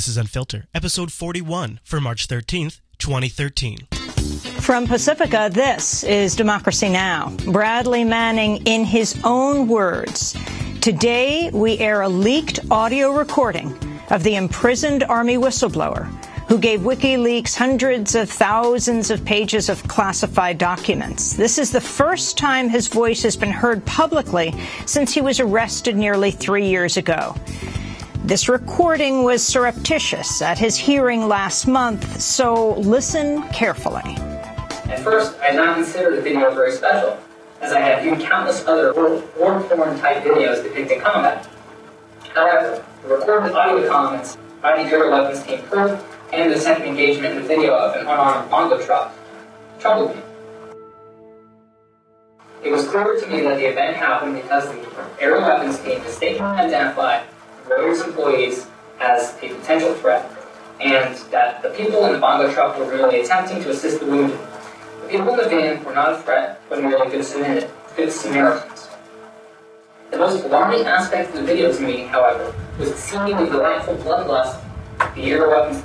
This is Unfilter, episode 41 for March 13th, 2013. From Pacifica, this is Democracy Now! Bradley Manning in his own words. Today, we air a leaked audio recording of the imprisoned Army whistleblower who gave WikiLeaks hundreds of thousands of pages of classified documents. This is the first time his voice has been heard publicly since he was arrested nearly three years ago. This recording was surreptitious at his hearing last month, so listen carefully. At first, I did not consider the video very special, as I had viewed countless other war porn type videos depicting combat. However, the recorded audio comments by the air weapons team proved and the second engagement in the video of an unarmed bongo truck troubled me. It was clear to me that the event happened because the air weapons team mistakenly identified Reuters employees as a potential threat, and that the people in the bongo truck were merely attempting to assist the wounded. The people in the van were not a threat, but merely good, Samaritan, good Samaritans. The most alarming aspect of the video to me, however, was the seemingly delightful bloodlust the air weapons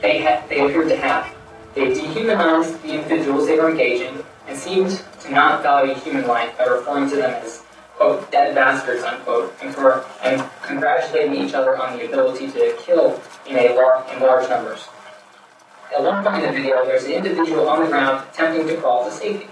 they, they appeared to have. They dehumanized the individuals they were engaging and seemed to not value human life by referring to them as, quote, dead bastards, unquote, and, for, and congratulating each other on the ability to kill in, a lar- in large numbers. At one point in the video, there's an individual on the ground attempting to crawl to safety.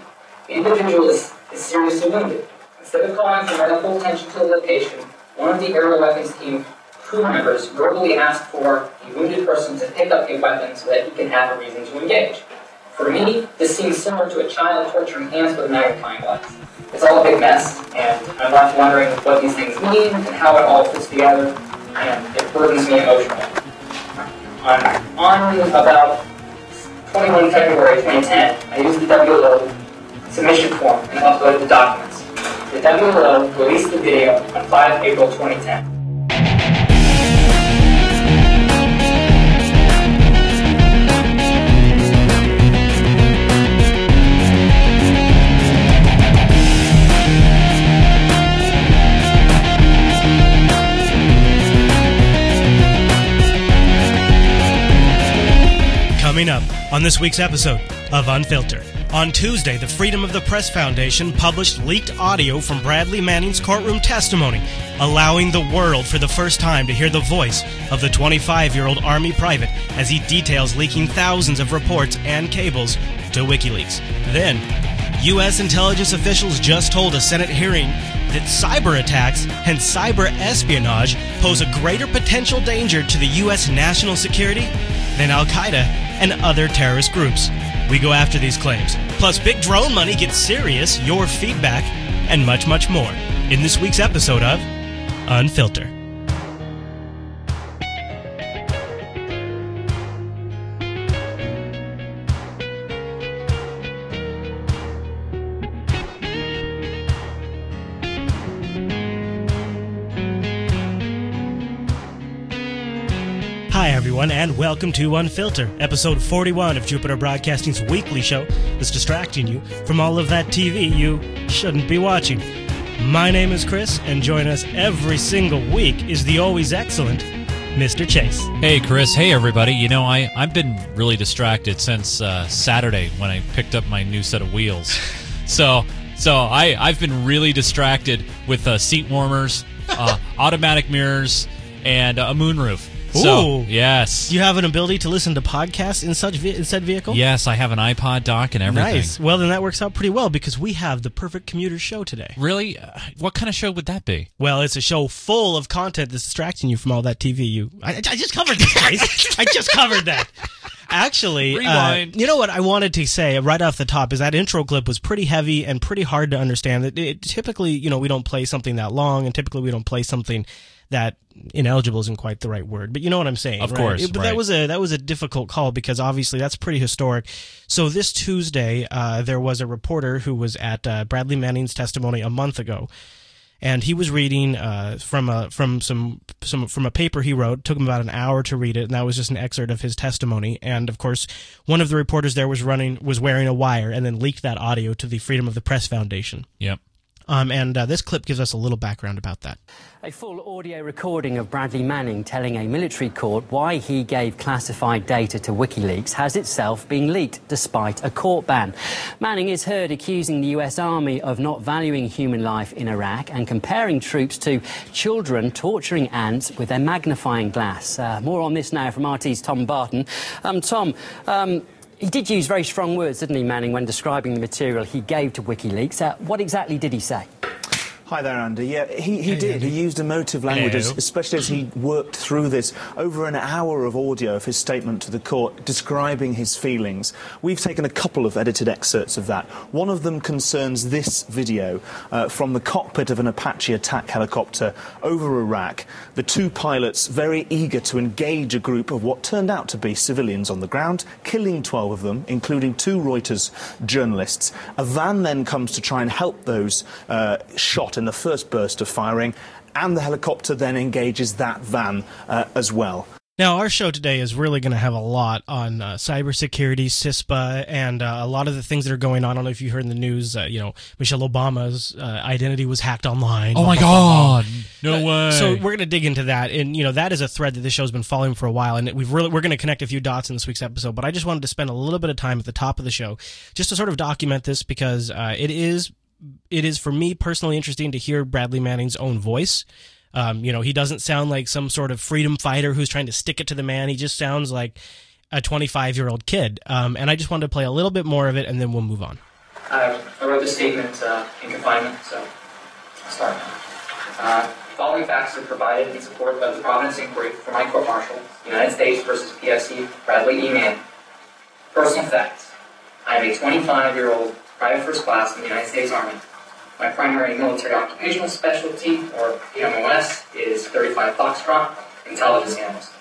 The individual is, is seriously wounded. Instead of calling for medical attention to the location, one of the aerial weapons team crew members verbally asked for the wounded person to pick up a weapon so that he can have a reason to engage. For me, this seems similar to a child torturing ants with a magnifying glass. It's all a big mess, and I'm left wondering what these things mean and how it all fits together, and it burdens me emotionally. On, on about 21 February 2010, I used the WLO submission form and uploaded the documents. The WLO released the video on 5 April 2010. Coming up on this week's episode of Unfiltered. On Tuesday, the Freedom of the Press Foundation published leaked audio from Bradley Manning's courtroom testimony, allowing the world for the first time to hear the voice of the 25 year old Army private as he details leaking thousands of reports and cables to WikiLeaks. Then, U.S. intelligence officials just told a Senate hearing that cyber attacks and cyber espionage pose a greater potential danger to the U.S. national security than Al Qaeda and other terrorist groups. We go after these claims. Plus, big drone money gets serious, your feedback, and much, much more in this week's episode of Unfilter. And welcome to Unfilter, episode 41 of Jupiter Broadcasting's weekly show that's distracting you from all of that TV you shouldn't be watching. My name is Chris, and join us every single week is the always excellent Mr. Chase. Hey, Chris. Hey, everybody. You know, I, I've been really distracted since uh, Saturday when I picked up my new set of wheels. so, so I, I've been really distracted with uh, seat warmers, uh, automatic mirrors, and a moonroof. So, Ooh. yes. You have an ability to listen to podcasts in such in said vehicle? Yes, I have an iPod dock and everything. Nice. Well, then that works out pretty well because we have the perfect commuter show today. Really? Uh, what kind of show would that be? Well, it's a show full of content that's distracting you from all that TV. You, I, I just covered this. I just covered that. Actually, uh, you know what I wanted to say right off the top is that intro clip was pretty heavy and pretty hard to understand. It, it typically, you know, we don't play something that long, and typically we don't play something that ineligible isn't quite the right word, but you know what I'm saying. Of right? course, It- but right. that was a that was a difficult call because obviously that's pretty historic. So this Tuesday, uh, there was a reporter who was at uh, Bradley Manning's testimony a month ago, and he was reading uh, from a from some some from a paper he wrote. It took him about an hour to read it, and that was just an excerpt of his testimony. And of course, one of the reporters there was running was wearing a wire, and then leaked that audio to the Freedom of the Press Foundation. Yep. Um, and uh, this clip gives us a little background about that. A full audio recording of Bradley Manning telling a military court why he gave classified data to WikiLeaks has itself been leaked despite a court ban. Manning is heard accusing the US Army of not valuing human life in Iraq and comparing troops to children torturing ants with a magnifying glass. Uh, more on this now from RT's Tom Barton. Um, Tom, um, he did use very strong words, didn't he, Manning, when describing the material he gave to WikiLeaks. Uh, what exactly did he say? Hi there, Andy. Yeah, he, he hey, did. Andy. He used emotive language, as, especially as he worked through this over an hour of audio of his statement to the court describing his feelings. We've taken a couple of edited excerpts of that. One of them concerns this video uh, from the cockpit of an Apache attack helicopter over Iraq. The two pilots very eager to engage a group of what turned out to be civilians on the ground, killing 12 of them, including two Reuters journalists. A van then comes to try and help those uh, shot in the first burst of firing, and the helicopter then engages that van uh, as well. Now, our show today is really going to have a lot on uh, cybersecurity, CISPA, and uh, a lot of the things that are going on. I don't know if you heard in the news, uh, you know, Michelle Obama's uh, identity was hacked online. Oh my God! No uh, way. So we're going to dig into that, and you know, that is a thread that this show's been following for a while, and we've really we're going to connect a few dots in this week's episode. But I just wanted to spend a little bit of time at the top of the show just to sort of document this because uh, it is it is for me personally interesting to hear Bradley Manning's own voice. Um, you know, he doesn't sound like some sort of freedom fighter who's trying to stick it to the man. He just sounds like a 25 year old kid. Um, and I just wanted to play a little bit more of it, and then we'll move on. I wrote the statement uh, in confinement, so I'll start. Uh, following facts are provided in support of the Providence inquiry for my court martial, United States versus PFC Bradley E. Manning. Personal facts. I am a 25 year old private first class in the United States Army. My primary military occupational specialty, or PMOS, is 35 Foxtrot, intelligence analyst.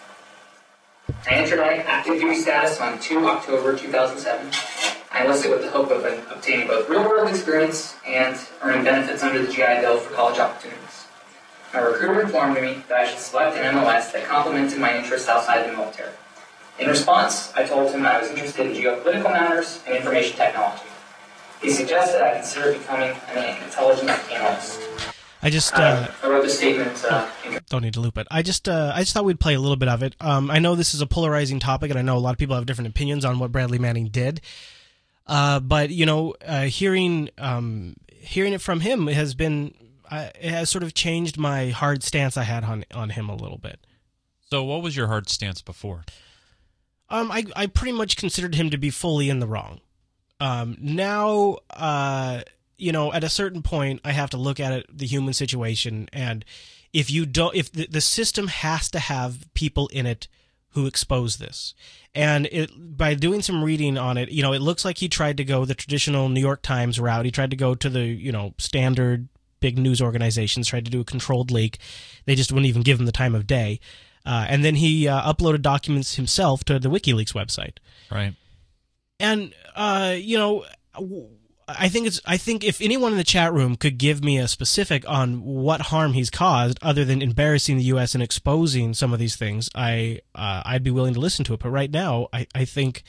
I entered active duty status on 2 October 2007. I enlisted with the hope of obtaining both real-world experience and earning benefits under the GI Bill for college opportunities. My recruiter informed me that I should select an MOS that complemented my interests outside the military. In response, I told him I was interested in geopolitical matters and information technology. He suggested I consider becoming an intelligence analyst. I just uh, I wrote the statement. Uh, oh, don't need to loop it. I just uh, I just thought we'd play a little bit of it. Um, I know this is a polarizing topic, and I know a lot of people have different opinions on what Bradley Manning did. Uh, but you know, uh, hearing um, hearing it from him has been uh, it has sort of changed my hard stance I had on on him a little bit. So, what was your hard stance before? Um, I I pretty much considered him to be fully in the wrong. Um, now, uh, you know, at a certain point, I have to look at it, the human situation, and if you don't, if the, the system has to have people in it who expose this, and it by doing some reading on it, you know, it looks like he tried to go the traditional New York Times route. He tried to go to the you know standard big news organizations, tried to do a controlled leak. They just wouldn't even give him the time of day. Uh, and then he uh, uploaded documents himself to the WikiLeaks website. Right. And uh, you know, I think it's. I think if anyone in the chat room could give me a specific on what harm he's caused, other than embarrassing the U.S. and exposing some of these things, I uh, I'd be willing to listen to it. But right now, I I think.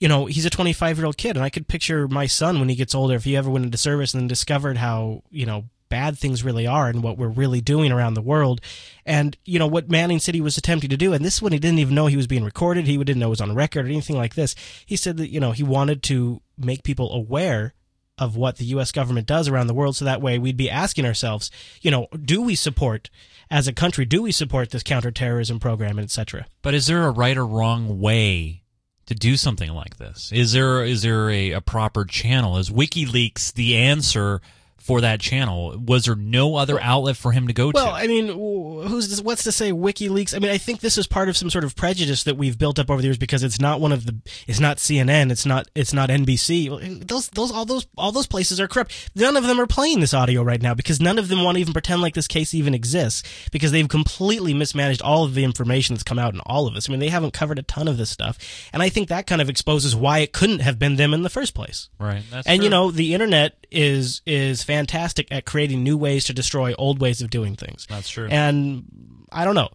You know, he's a 25 year old kid, and I could picture my son when he gets older, if he ever went into service and then discovered how, you know, bad things really are and what we're really doing around the world. And, you know, what Manning said he was attempting to do, and this is when he didn't even know he was being recorded, he didn't know it was on record or anything like this. He said that, you know, he wanted to make people aware of what the U.S. government does around the world so that way we'd be asking ourselves, you know, do we support, as a country, do we support this counterterrorism program, etc.? But is there a right or wrong way to do something like this? Is there is there a, a proper channel? Is WikiLeaks the answer for that channel? Was there no other outlet for him to go well, to? Well, I mean, who's what's to say WikiLeaks? I mean, I think this is part of some sort of prejudice that we've built up over the years because it's not one of the, it's not CNN, it's not, it's not NBC. Those, those, all those, all those places are corrupt. None of them are playing this audio right now because none of them want to even pretend like this case even exists because they've completely mismanaged all of the information that's come out in all of this. I mean, they haven't covered a ton of this stuff, and I think that kind of exposes why it couldn't have been them in the first place. Right. and true. you know, the internet is is fantastic at creating new ways to destroy old ways of doing things. That's true. And I don't know.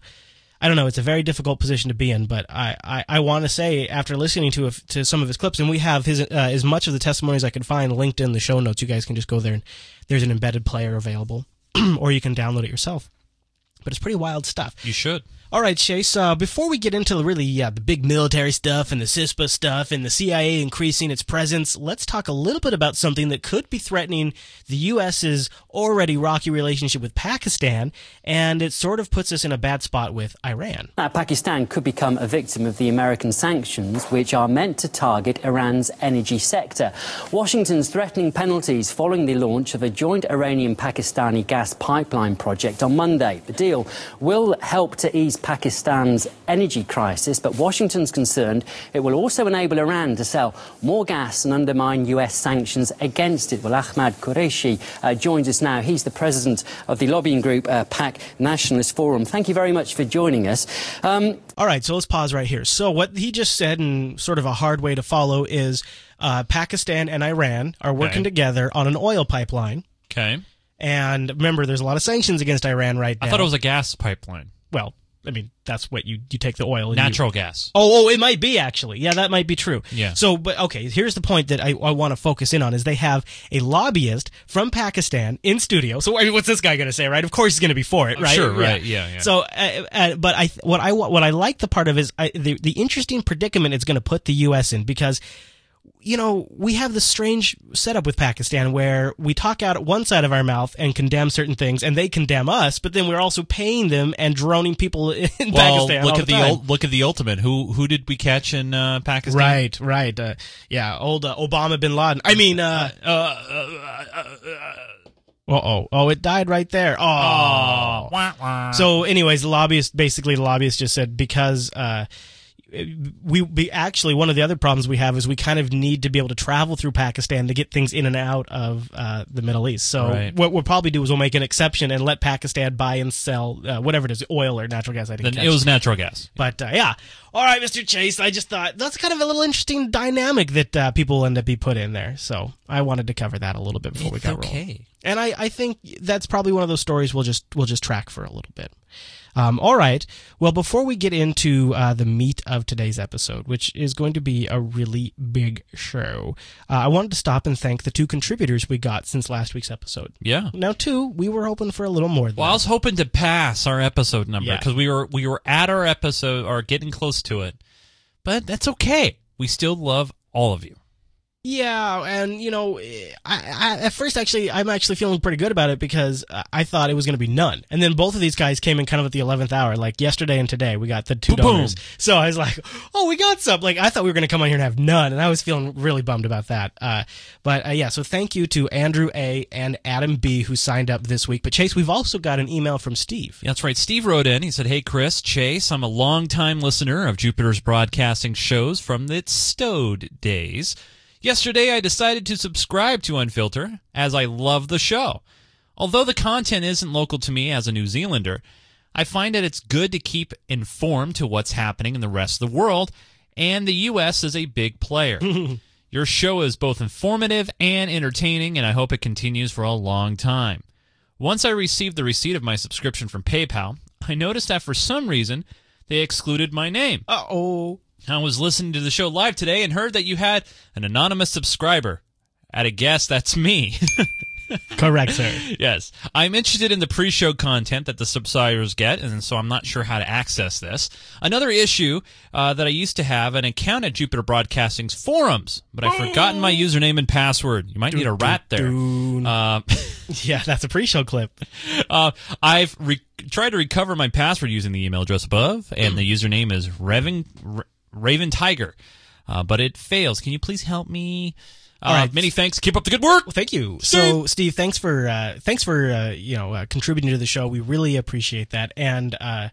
I don't know. It's a very difficult position to be in, but I, I, I want to say after listening to a, to some of his clips, and we have his uh, as much of the testimonies I could find linked in the show notes. You guys can just go there and there's an embedded player available, or you can download it yourself. But it's pretty wild stuff. You should. All right, Chase. Uh, before we get into the really the big military stuff and the CISPA stuff and the CIA increasing its presence, let's talk a little bit about something that could be threatening the U.S.'s already rocky relationship with Pakistan, and it sort of puts us in a bad spot with Iran. Now, Pakistan could become a victim of the American sanctions, which are meant to target Iran's energy sector. Washington's threatening penalties following the launch of a joint Iranian-Pakistani gas pipeline project on Monday. The deal will help to ease Pakistan's energy crisis, but Washington's concerned it will also enable Iran to sell more gas and undermine US sanctions against it. Well, Ahmad Qureshi uh, joins us now. He's the president of the lobbying group uh, Pak Nationalist Forum. Thank you very much for joining us. Um, All right, so let's pause right here. So, what he just said, and sort of a hard way to follow, is uh, Pakistan and Iran are working okay. together on an oil pipeline. Okay. And remember, there's a lot of sanctions against Iran right now. I thought it was a gas pipeline. Well, I mean, that's what you you take the oil. Natural you, gas. Oh, oh, it might be actually. Yeah, that might be true. Yeah. So, but okay, here's the point that I, I want to focus in on is they have a lobbyist from Pakistan in studio. So, I mean, what's this guy going to say? Right? Of course, he's going to be for it, right? Sure. Right. Yeah. Yeah. So, uh, uh, but I what I what I like the part of is I, the the interesting predicament it's going to put the U.S. in because you know, we have this strange setup with Pakistan where we talk out one side of our mouth and condemn certain things, and they condemn us, but then we're also paying them and droning people in well, Pakistan. look at the, the look at the ultimate. Who who did we catch in uh, Pakistan? Right, right. Uh, yeah, old uh, Obama bin Laden. I mean, uh, uh, uh, oh, oh, it died right there. Oh, oh. so, anyways, the lobbyist basically the lobbyist just said because we, we actually one of the other problems we have is we kind of need to be able to travel through Pakistan to get things in and out of uh, the Middle East. So right. what we'll probably do is we'll make an exception and let Pakistan buy and sell uh, whatever it is, oil or natural gas. I think it was natural gas. But uh, yeah, all right, Mr. Chase. I just thought that's kind of a little interesting dynamic that uh, people end up be put in there. So I wanted to cover that a little bit before it's we got okay. rolling. And I, I think that's probably one of those stories we'll just we'll just track for a little bit. Um, all right. Well, before we get into uh, the meat of today's episode, which is going to be a really big show, uh, I wanted to stop and thank the two contributors we got since last week's episode. Yeah. Now, two, we were hoping for a little more. well, I was hoping to pass our episode number because yeah. we were we were at our episode or getting close to it, but that's okay. We still love all of you. Yeah, and you know, I, I, at first actually, I'm actually feeling pretty good about it because I thought it was going to be none, and then both of these guys came in kind of at the eleventh hour, like yesterday and today. We got the two Boom. donors, so I was like, oh, we got some. Like I thought we were going to come on here and have none, and I was feeling really bummed about that. Uh, but uh, yeah, so thank you to Andrew A and Adam B who signed up this week. But Chase, we've also got an email from Steve. That's right. Steve wrote in. He said, "Hey Chris, Chase, I'm a longtime listener of Jupiter's broadcasting shows from its STOked days." Yesterday, I decided to subscribe to Unfilter as I love the show. Although the content isn't local to me as a New Zealander, I find that it's good to keep informed to what's happening in the rest of the world, and the U.S. is a big player. Your show is both informative and entertaining, and I hope it continues for a long time. Once I received the receipt of my subscription from PayPal, I noticed that for some reason they excluded my name. Uh oh. I was listening to the show live today and heard that you had an anonymous subscriber. At a guess, that's me. Correct, sir. yes. I'm interested in the pre show content that the subscribers get, and so I'm not sure how to access this. Another issue uh, that I used to have an account at Jupiter Broadcasting's forums, but I've forgotten my username and password. You might need a rat there. Uh, yeah, that's a pre show clip. Uh, I've re- tried to recover my password using the email address above, and the username is Revan. Raven Tiger, uh, but it fails. Can you please help me? Uh, All right. Many thanks. Keep up the good work. Well, thank you. Steve. So, Steve, thanks for uh, thanks for uh, you know uh, contributing to the show. We really appreciate that. And uh,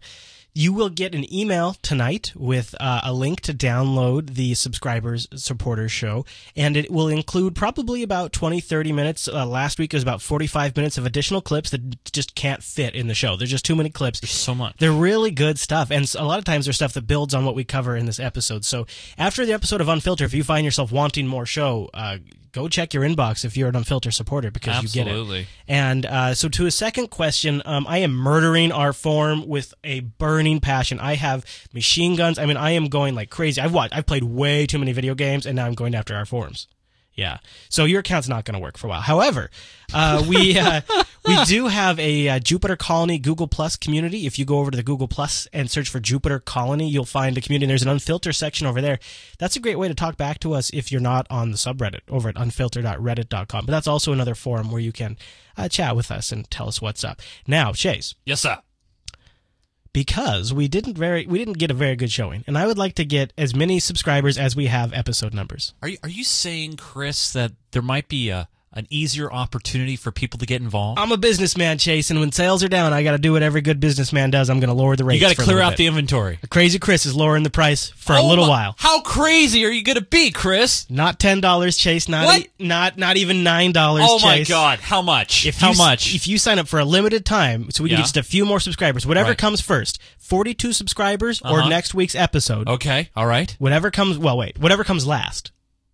you will get an email tonight with uh, a link to download the subscribers supporters show. And it will include probably about 20 30 minutes. Uh, last week was about 45 minutes of additional clips that just can't fit in the show. There's just too many clips. There's so much. They're really good stuff. And a lot of times there's stuff that builds on what we cover in this episode. So after the episode of unfilter if you find yourself wanting more show uh, go check your inbox if you're an unfiltered supporter because Absolutely. you get it. Absolutely. And uh, so, to a second question, um, I am murdering our forum with a burning passion. I have machine guns. I mean, I am going like crazy. I've watched. I've played way too many video games, and now I'm going after our forums. Yeah. So your account's not going to work for a while. However, uh, we uh, we do have a uh, Jupiter Colony Google Plus community. If you go over to the Google Plus and search for Jupiter Colony, you'll find a community. There's an unfiltered section over there. That's a great way to talk back to us if you're not on the subreddit over at unfiltered.reddit.com. But that's also another forum where you can uh, chat with us and tell us what's up. Now, Chase, Yes, sir. Because we didn't very we didn't get a very good showing, and I would like to get as many subscribers as we have episode numbers. Are you are you saying, Chris, that there might be a an easier opportunity for people to get involved? I'm a businessman, Chase, and when sales are down, I got to do what every good businessman does. I'm going to lower the rates. you got to clear little out the bit. inventory Crazy Chris is lowering the price for a Oh little my- while. How crazy are you going to be, Chris? Not ten dollars, Chase. Not What? e- not not even nine dollars. Oh my Chase. God! How much? If How you, much? If you sign up for a limited time, so we can Yeah. get just a few more subscribers, whatever Right. comes first, forty-two subscribers or Uh-huh. next week's episode, okay. All right. whatever comes. Well, wait, whatever comes last.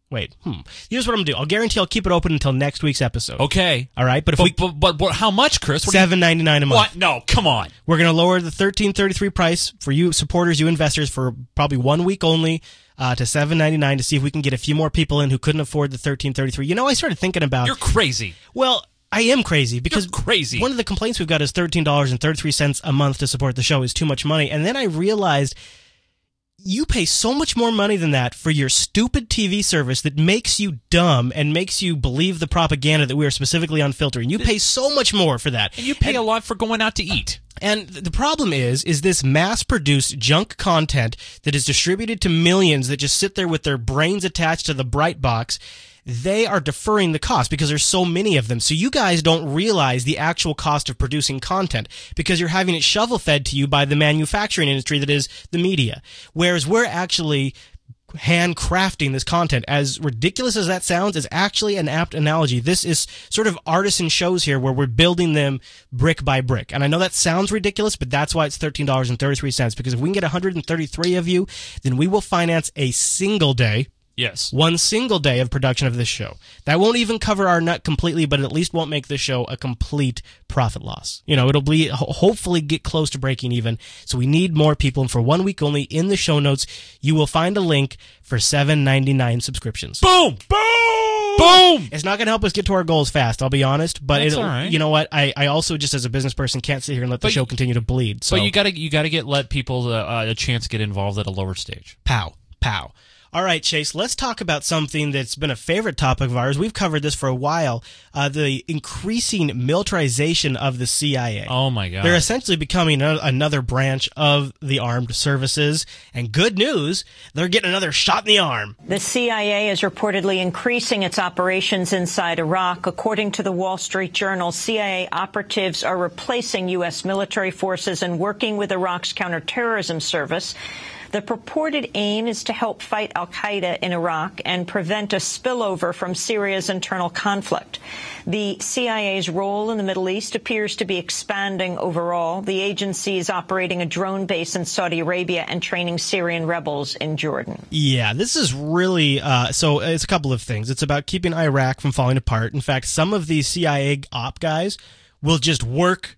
Wait, hmm. Here's what I'm gonna do. I'll guarantee I'll keep it open until next week's episode. Okay. All right, but if But, we but, but, but how much, Chris? What do you- seven ninety nine a month. What? No. Come on. We're going to lower the thirteen thirty three price for you supporters, you investors, for probably one week only uh, to seven ninety nine to see if we can get a few more people in who couldn't afford the thirteen thirty three. You know, I started thinking about. You're crazy. well, I am crazy because crazy. One of the complaints we've got is thirteen dollars and thirty three cents a month to support the show is too much money, and then I realized. You pay so much more money than that for your stupid TV service that makes you dumb and makes you believe the propaganda that we are specifically unfiltering. You pay so much more for that. And you pay a lot for going out to eat. And the problem is, is this mass-produced junk content that is distributed to millions that just sit there with their brains attached to the bright box. They are deferring the cost because there's so many of them. So you guys don't realize the actual cost of producing content because you're having it shovel fed to you by the manufacturing industry that is the media. Whereas we're actually handcrafting this content. As ridiculous as that sounds, is actually an apt analogy. This is sort of artisan shows here where we're building them brick by brick. And I know that sounds ridiculous, but that's why it's $13.33 because if we can get 133 of you, then we will finance a single day Yes. one single day of production of this show. That won't even cover our nut completely, but it at least won't make this show a complete profit loss. You know, it'll be hopefully get close to breaking even. So we need more people, and for one week only, in the show notes, you will find a link for seven ninety nine subscriptions. Boom. Boom. Boom. It's not going to help us get to our goals fast. I'll be honest, but That's it'll. all right. You know what? I, I also just as a business person can't sit here and let the But show continue to bleed. So But you gotta you gotta get let people uh, a chance to get involved at a lower stage. Pow, pow. All right, Chase, let's talk about something that's been a favorite topic of ours. We've covered this for a while uh, the increasing militarization of the CIA. Oh my god. They're essentially becoming a- another branch of the armed services. And good news, they're getting another shot in the arm. The CIA is reportedly increasing its operations inside Iraq. According to the Wall Street Journal, CIA operatives are replacing U.S. military forces and working with Iraq's counterterrorism service. The purported aim is to help fight al Qaeda in Iraq and prevent a spillover from Syria's internal conflict. The CIA's role in the Middle East appears to be expanding overall. The agency is operating a drone base in Saudi Arabia and training Syrian rebels in Jordan. Yeah, this is really uh, so. It's a couple of things. It's about keeping Iraq from falling apart. In fact, some of these CIA op guys will just work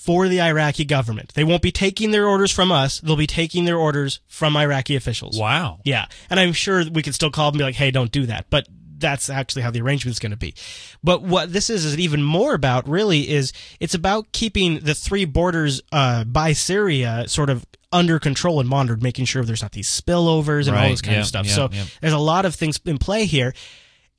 for the Iraqi government. They won't be taking their orders from us. They'll be taking their orders from Iraqi officials. wow. Yeah, and I'm sure we could still call them and be like, "Hey, don't do that." But that's actually how the arrangement's going to be. But what this is is even more about really is it's about keeping the three borders uh, by Syria sort of under control and monitored, making sure there's not these spillovers and all this kind yeah, of stuff. yeah, so yeah. there's a lot of things in play here.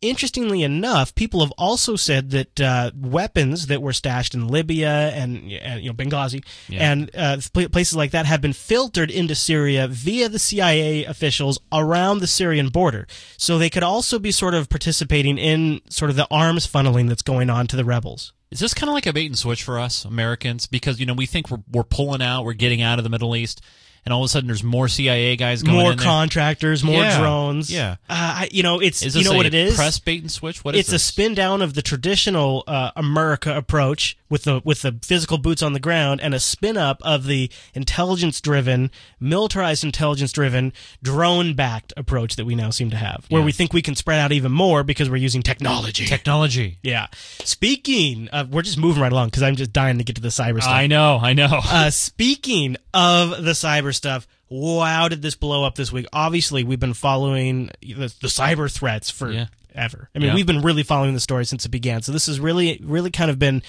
Interestingly enough, people have also said that uh, weapons that were stashed in Libya and, and you know Benghazi Yeah. and uh, places like that have been filtered into Syria via the CIA officials around the Syrian border. So they could also be sort of participating in sort of the arms funneling that's going on to the rebels. Is this kind of like a bait and switch for us Americans? Because you know we think we're we're pulling out, we're getting out of the Middle East, and all of a sudden there's more CIA guys going more in there. contractors, more Yeah, drones. yeah. Uh, I, you know, it's you know what it is. Press bait and switch. What is it's a spin down of the traditional uh, America approach with the with the physical boots on the ground, and a spin up of the intelligence driven, militarized intelligence driven, drone backed approach that we now seem to have, where Yeah. we think we can spread out even more because we're using technology. Technology. yeah. Speaking of, we're just moving right along because I'm just dying to get to the cyber stuff. I know. I know. Uh, speaking of the cyber stuff, wow, did this blow up this week? Obviously, we've been following the, the cyber threats for Yeah. ever. I mean, Yeah. we've been really following the story since it began. So this has really, really kind of been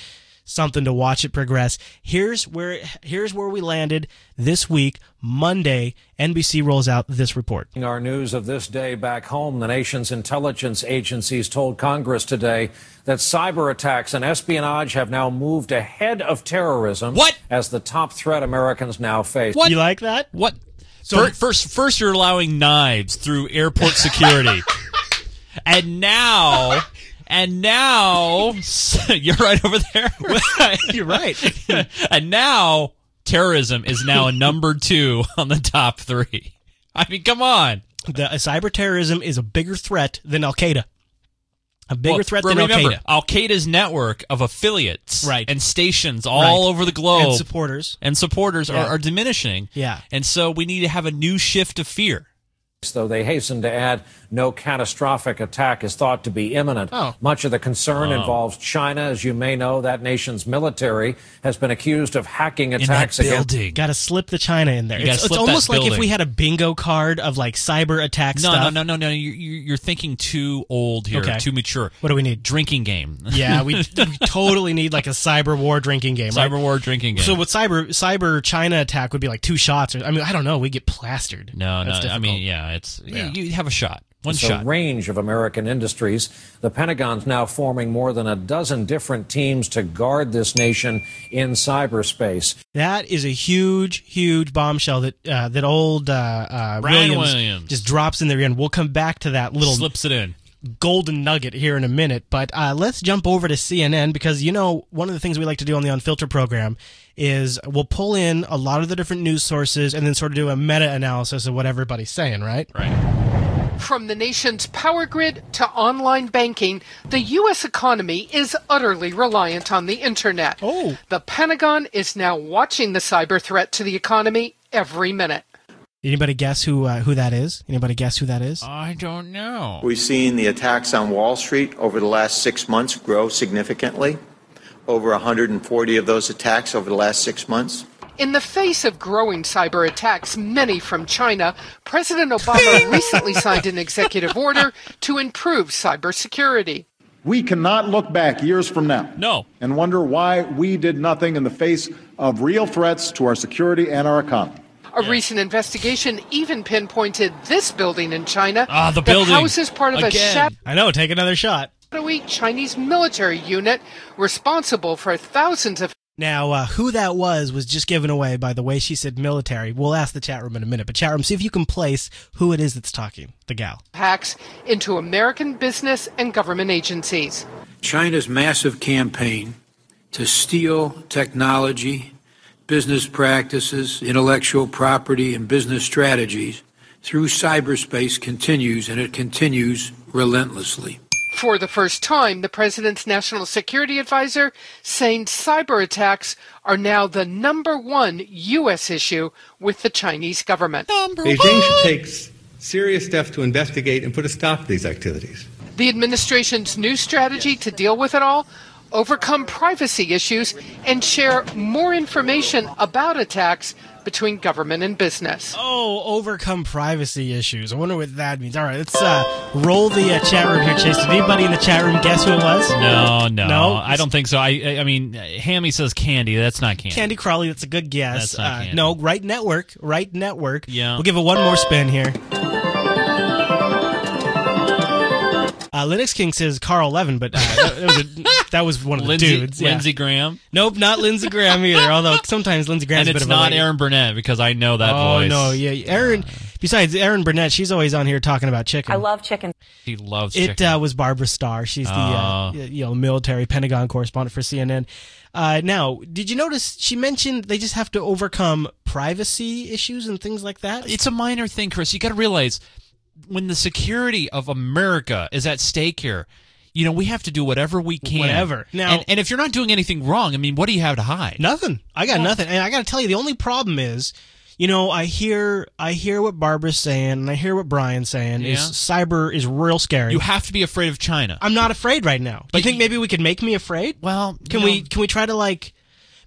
something to watch it progress. Here's where here's where we landed this week, Monday. NBC rolls out this report. Our news of this day back home, the nation's intelligence agencies told Congress today that cyber attacks and espionage have now moved ahead of terrorism What? as the top threat Americans now face. What? You like that? What? So- Fir- first, first, you're allowing knives through airport security, and now, and now, you're right over there. You're right. and now, terrorism is now a number two on the top three. I mean, come on. the uh, cyber terrorism is a bigger threat than Al Qaeda. A bigger Well, threat than Al Qaeda. Al Qaeda's network of affiliates Right. and stations all Right. over the globe And supporters. and supporters Yeah. are, are diminishing. Yeah. And so we need to have a new shift of fear. Though they hasten to add, no catastrophic attack is thought to be imminent. Oh. Much of the concern involves China. As you may know, that nation's military has been accused of hacking In that attacks against building. Got to slip the China in there. You It's, it's almost like if we had a bingo card of like cyber attack No, stuff. no, no, no, no. You're, you're you're thinking too old here, Okay. too mature. What do we need? Drinking game. Yeah, we, we totally need like a cyber war drinking game. right? Cyber war drinking game. So with cyber cyber China attack would be like two shots. Or, I mean, I don't know. We get plastered. no, no. That's I mean, yeah, it's Yeah. You, you have a shot, one a shot. range of American industries. The Pentagon's now forming more than a dozen different teams to guard this nation in cyberspace. That is a huge, huge bombshell that uh, that old uh, uh, Brian Williams, Williams. just drops in there, and we'll come back to that little Slips it in. Golden nugget here in a minute. But uh, let's jump over to CNN because you know one of the things we like to do on the Unfiltered program is we'll pull in a lot of the different news sources and then sort of do a meta analysis of what everybody's saying, right? Right. From the nation's power grid to online banking, the U.S. economy is utterly reliant on the internet. Oh. The Pentagon is now watching the cyber threat to the economy every minute. Anybody guess who uh, who that is? Anybody guess who that is? I don't know. We've seen the attacks on Wall Street over the last six months grow significantly. Over 140 of those attacks over the last six months. In the face of growing cyber attacks, many from China, President Obama recently signed an executive order to improve cybersecurity. We cannot look back years from now No. and wonder why we did nothing in the face of real threats to our security and our economy. A recent investigation even pinpointed this building in China Ah, the building. The building. is part of a Again. I know. Take another shot. shadowy Chinese military unit responsible for thousands of Now, uh, who that was was just given away by the way she said military. We'll ask the chat room in a minute. But chat room, see if you can place who it is that's talking. The gal. hacks into American business and government agencies. China's massive campaign to steal technology, business practices, intellectual property, and business strategies through cyberspace continues, and it continues relentlessly. For the first time, the president's national security advisor saying cyber attacks are now the number one U.S. issue with the Chinese government. Beijing should take s- serious steps to investigate and put a stop to these activities. The administration's new strategy to deal with it all overcome privacy issues and share more information about attacks between government and business. Oh, overcome privacy issues. I wonder what that means. All right, let's uh, roll the uh, chat room here, Chase. Did anybody in the chat room guess who it was? No, no, No? I don't think so. I, I I mean, Hammy says candy. That's not candy. Candy Crowley, that's a good guess. That's not uh, candy. no, right network. Right network. Yeah. We'll give it one more spin here. Uh, Linux King says Carl Levin, but uh, that, that was a, that was one of the Lindsey, dudes. yeah. Lindsey Graham, Nope, not Lindsey Graham either. Although sometimes Lindsey Graham. and a bit it's of a not. Erin Burnett because I know that Oh voice. no, yeah, Erin. Besides Erin Burnett, she's always on here talking about chicken. I love chicken. She loves It chicken. uh, was Barbara Starr. She's the uh, Oh. you know military Pentagon correspondent for CNN. Uh, now, did you notice she mentioned they just have to overcome privacy issues and things like that? it's a minor thing, Chris. You got to realize when the security of America is at stake here, you know, we have to do whatever we can. Whatever. Now- and, and if you're not doing anything wrong, I mean, what do you have to hide? Nothing. I got nothing. And I got to tell you, the only problem is, you know, I hear I hear what Barbara's saying, and I hear what Brian's saying. Is cyber is real scary. You have to be afraid of China. I'm not afraid right now. Do you think maybe we could make me afraid? Well, can you we can we try to like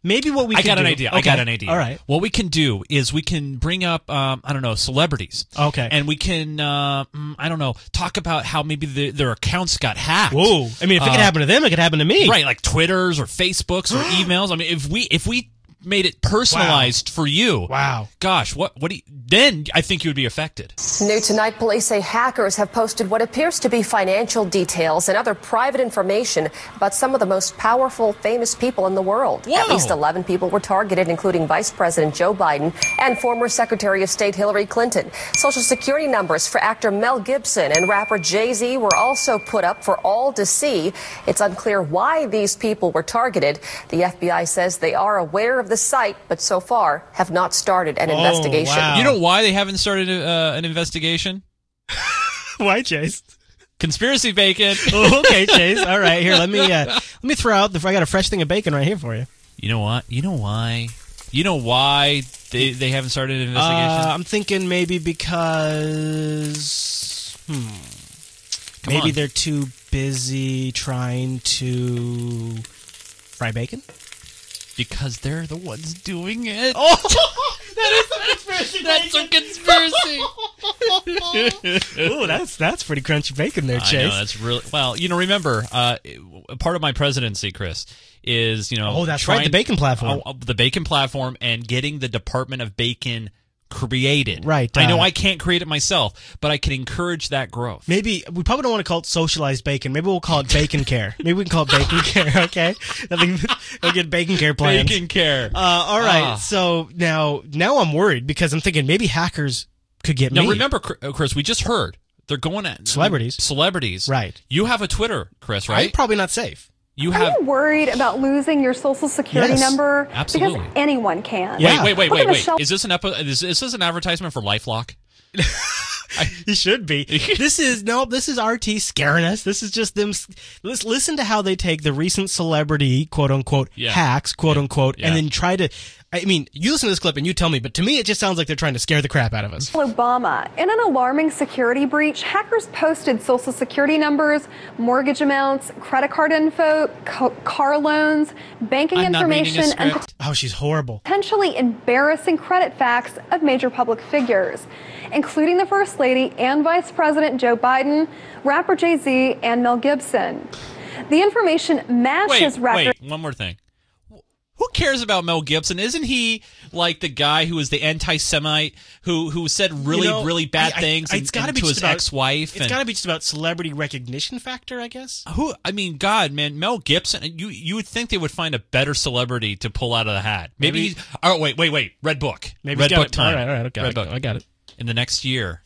maybe what we I got an do- idea. I got an idea. All right. What we can do is we can bring up, um, I don't know, celebrities. Okay. And we can, uh, mm, I don't know, talk about how maybe the, their accounts got hacked. Whoa. I mean, if it could Uh, happen to them, it could happen to me. Right, like Twitters or Facebooks or emails. I mean, if we if we made it personalized for you, wow, gosh, what what do you, then I think you would be affected. New tonight, police say hackers have posted what appears to be financial details and other private information about some of the most powerful, famous people in the world. At least 11 people were targeted, including Vice President Joe Biden and former Secretary of State Hillary Clinton. Social security numbers for actor Mel Gibson and rapper Jay Z were also put up for all to see. It's unclear why these people were targeted. The FBI says they are aware of the site, but so far have not started an investigation. You know why they haven't started uh, an investigation? why, Chase? Conspiracy bacon. Oh, okay, Chase. All right, here let me uh, let me throw out the. I got a fresh thing of bacon right here for you. You know what? You know why? You know why they they haven't started an investigation? Uh, I'm thinking maybe because hmm, maybe on. they're too busy trying to fry bacon. Because they're the ones doing it. Oh, that is a conspiracy. That's a conspiracy. Ooh, that's that's pretty crunchy bacon there, I Chase. know that's really well. You know, remember, uh, part of my presidency, Chris, is you know. Oh, that's right, the bacon platform. Oh, the bacon platform, and getting the Department of Bacon created. Right, I know uh, I can't create it myself, but I can encourage that growth. Maybe we probably don't want to call it socialized bacon. Maybe we'll call it bacon care. Maybe we can call it bacon care. Okay, I think we'll get bacon care plans. Bacon care. Uh, all right. Ah. So now, now I'm worried because I'm thinking maybe hackers could get Now me. Now remember, uh, Chris, we just heard they're going at Celebrities. Celebrities, Right. You have a Twitter, Chris, right? I'm probably not safe. You Are have. you worried about losing your social security Yes, number? absolutely. Because anyone can. Wait, wait, wait, wait, wait. Michelle- Is this an epi- is, is this an advertisement for LifeLock? He should be. this is no. This is RT scaring us. This is just them. Let's listen to how they take the recent celebrity quote unquote Yeah. hacks quote unquote, Yeah. and then try to. I mean, you listen to this clip and you tell me, but to me, it just sounds like they're trying to scare the crap out of us. Obama. In an alarming security breach, hackers posted social security numbers, mortgage amounts, credit card info, co- car loans, banking I'm not a information, and. Oh, she's horrible. potentially embarrassing credit facts of major public figures, including the First Lady and Vice President Joe Biden, rapper Jay Z, and Mel Gibson. The information matches Wait, records. wait, one more thing. Who cares about Mel Gibson? Isn't he like the guy who was the anti-Semite who who said really You know, really bad I- I- things it's and, gotta and be to his about- ex-wife? It's and- got to be just about celebrity recognition factor, I guess. Who? I mean, God, man, Mel Gibson. You you would think they would find a better celebrity to pull out of the hat. Maybe. Maybe- he's, oh wait, wait, wait. Red Book. Maybe Red Book it. time. All right, all right, okay, Red I- Book. I got it. In the next year,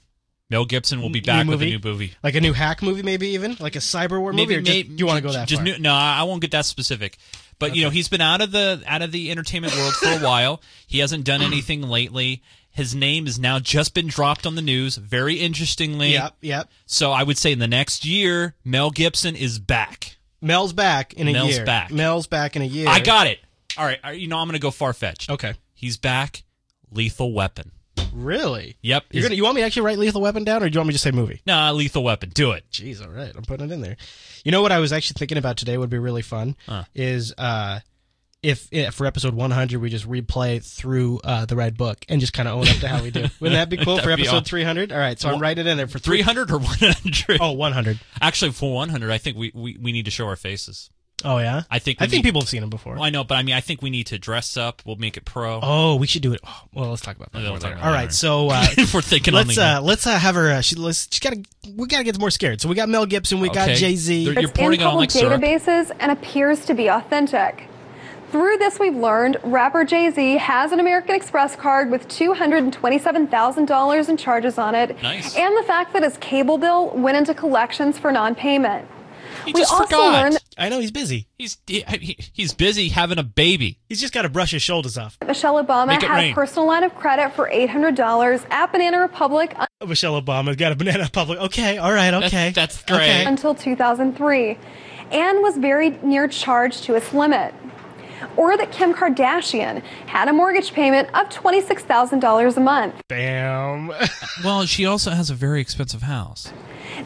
Mel Gibson will be back with a new movie. Like a new hack movie, maybe even like a cyber war movie. Maybe, or just, maybe you want to go that just far? new- no, I won't get that specific. But you know, he's been out of the out of the entertainment world for a while. He hasn't done anything lately. His name has now just been dropped on the news. Very interestingly. Yep, yep. So I would say in the next year, Mel Gibson is back. Mel's back in a Mel's year. back. Mel's back in a year. I got it. All right. all right, You know, I'm going to go far fetched. Okay. He's back. Lethal Weapon. Really? Yep. You're gonna, you want me to actually write Lethal Weapon down, or do you want me to just say movie? Nah, Lethal Weapon. Do it. Jeez, all right, I'm putting it in there. You know what I was actually thinking about today would be really fun Huh. is uh, if, if for episode 100 we just replay through uh, the Red Book and just kind of own up to how we do. Wouldn't that be cool for That'd be episode awesome. 300? All right, so I'm writing it in there for 300 or 100? Oh, 100. Actually, for 100, I think we, we, we need to show our faces. Oh yeah, I think I think need- people have seen him before. Well, I know, but I mean, I think we need to dress up. We'll make it pro. Oh, we should do it. Oh, well, let's talk about that. Okay, more we'll talk about All that right, later. so uh, if We're thinking let's the- uh, let's uh, have her. Uh, she, let's, she gotta we gotta get more scared. So we got Mel Gibson, we got Jay Z. You're It's pouring in it on public like syrup. databases and appears to be authentic. Through this, we've learned rapper Jay Z has an American Express card with $227,000 in charges on it, Nice. and the fact that his cable bill went into collections for non-payment. He we just also forgot. learned I know he's busy. He's he, he's busy having a baby. He's just got to brush his shoulders off. Michelle Obama had rain. a personal line of credit for $800 at Banana Republic Michelle Obama's got a banana Republic. Okay, all right, okay. That's, Okay. until 2003 and was very near charged to its limit. Or that Kim Kardashian had a mortgage payment of $26,000 a month. Bam. well, she also has a very expensive house.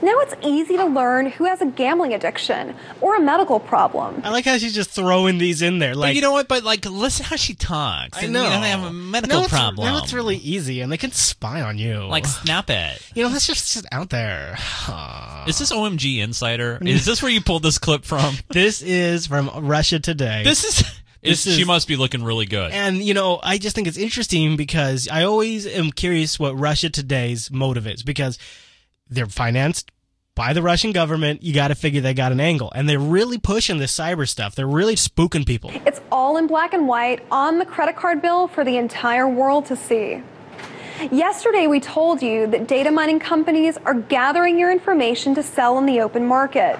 Now it's easy to learn who has a gambling addiction or a medical problem. I like how she's just throwing these in there. Like but you know what? But like, listen how she talks. I know. You know, they have a medical now it's, problem. Now it's really easy, and they can spy on you. like snap it. you know, that's just, just out there. Is this OMG Insider? Is this where you pulled this clip from? this is from Russia Today. This is. This she must be looking really good. And you know, I just think it's interesting because I always am curious what Russia Today's motive is because they're financed by the Russian government. You got to figure they got an angle, and they're really pushing this cyber stuff. They're really spooking people. It's all in black and white on the credit card bill for the entire world to see. Yesterday, we told you that data mining companies are gathering your information to sell in the open market.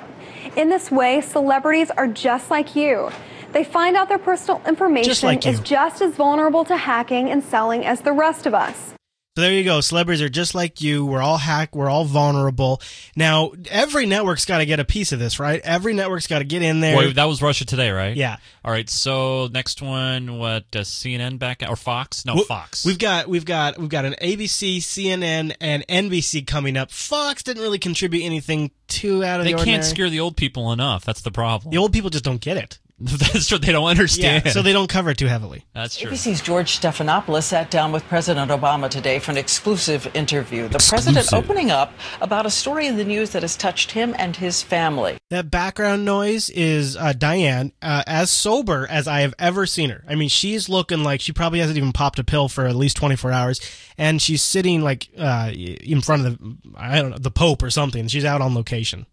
In this way, celebrities are just like you. They find out their personal information like is just as vulnerable to hacking and selling as the rest of us. So there you go. Celebrities are just like you. We're all hacked. We're all vulnerable. Now, every network's got to get a piece of this, right? Every network's got to get in there. Wait, that was Russia Today, right? Yeah. All right. So next one, what? Uh, CNN back or Fox? No, Well, Fox. We've got we've got we've got an ABC, CNN, and NBC coming up. Fox didn't really contribute anything too out of they the can't ordinary. scare the old people enough. That's the problem. The old people just don't get it. That's true. They don't understand. Yeah, so they don't cover it too heavily. That's true. ABC's George Stephanopoulos sat down with President Obama today for an exclusive interview. The president opening up about a story in the news that has touched him and his family. That background noise is uh, Diane, uh, as sober as I have ever seen her. I mean, she's looking like she probably hasn't even popped a pill for at least 24 hours, and she's sitting like uh, in front of the I don't know the Pope or something. She's out on location.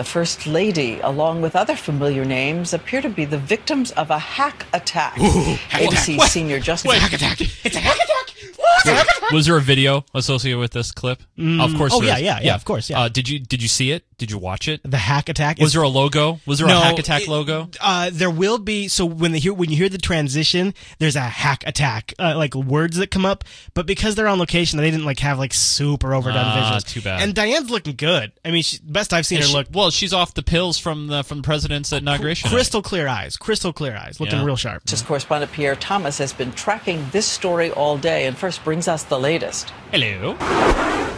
The First Lady, along with other familiar names, appear to be the victims of a hack attack. ABC's What? senior justice. Wait, hack attack. It's a hack attack. Was there a video associated with this clip? Mm, of course. oh, there yeah, is. yeah, yeah, of course, yeah. Uh, did you did you see it? Did you watch it? The hack attack. Was is- there a logo? Was there No, a hack attack it- logo? Uh, there will be. So when they hear when you hear the transition, there's a hack attack, uh, like words that come up. But because they're on location, they didn't like have like super overdone Ah, visuals. too bad. And Diane's looking good. I mean, she, best I've seen And her she- look. well, she's off the pills from the from the president's inauguration. Crystal clear eyes, crystal clear eyes, looking Yeah. real sharp. Justice correspondent Pierre Thomas has been tracking this story all day and first brings us the latest. Hello.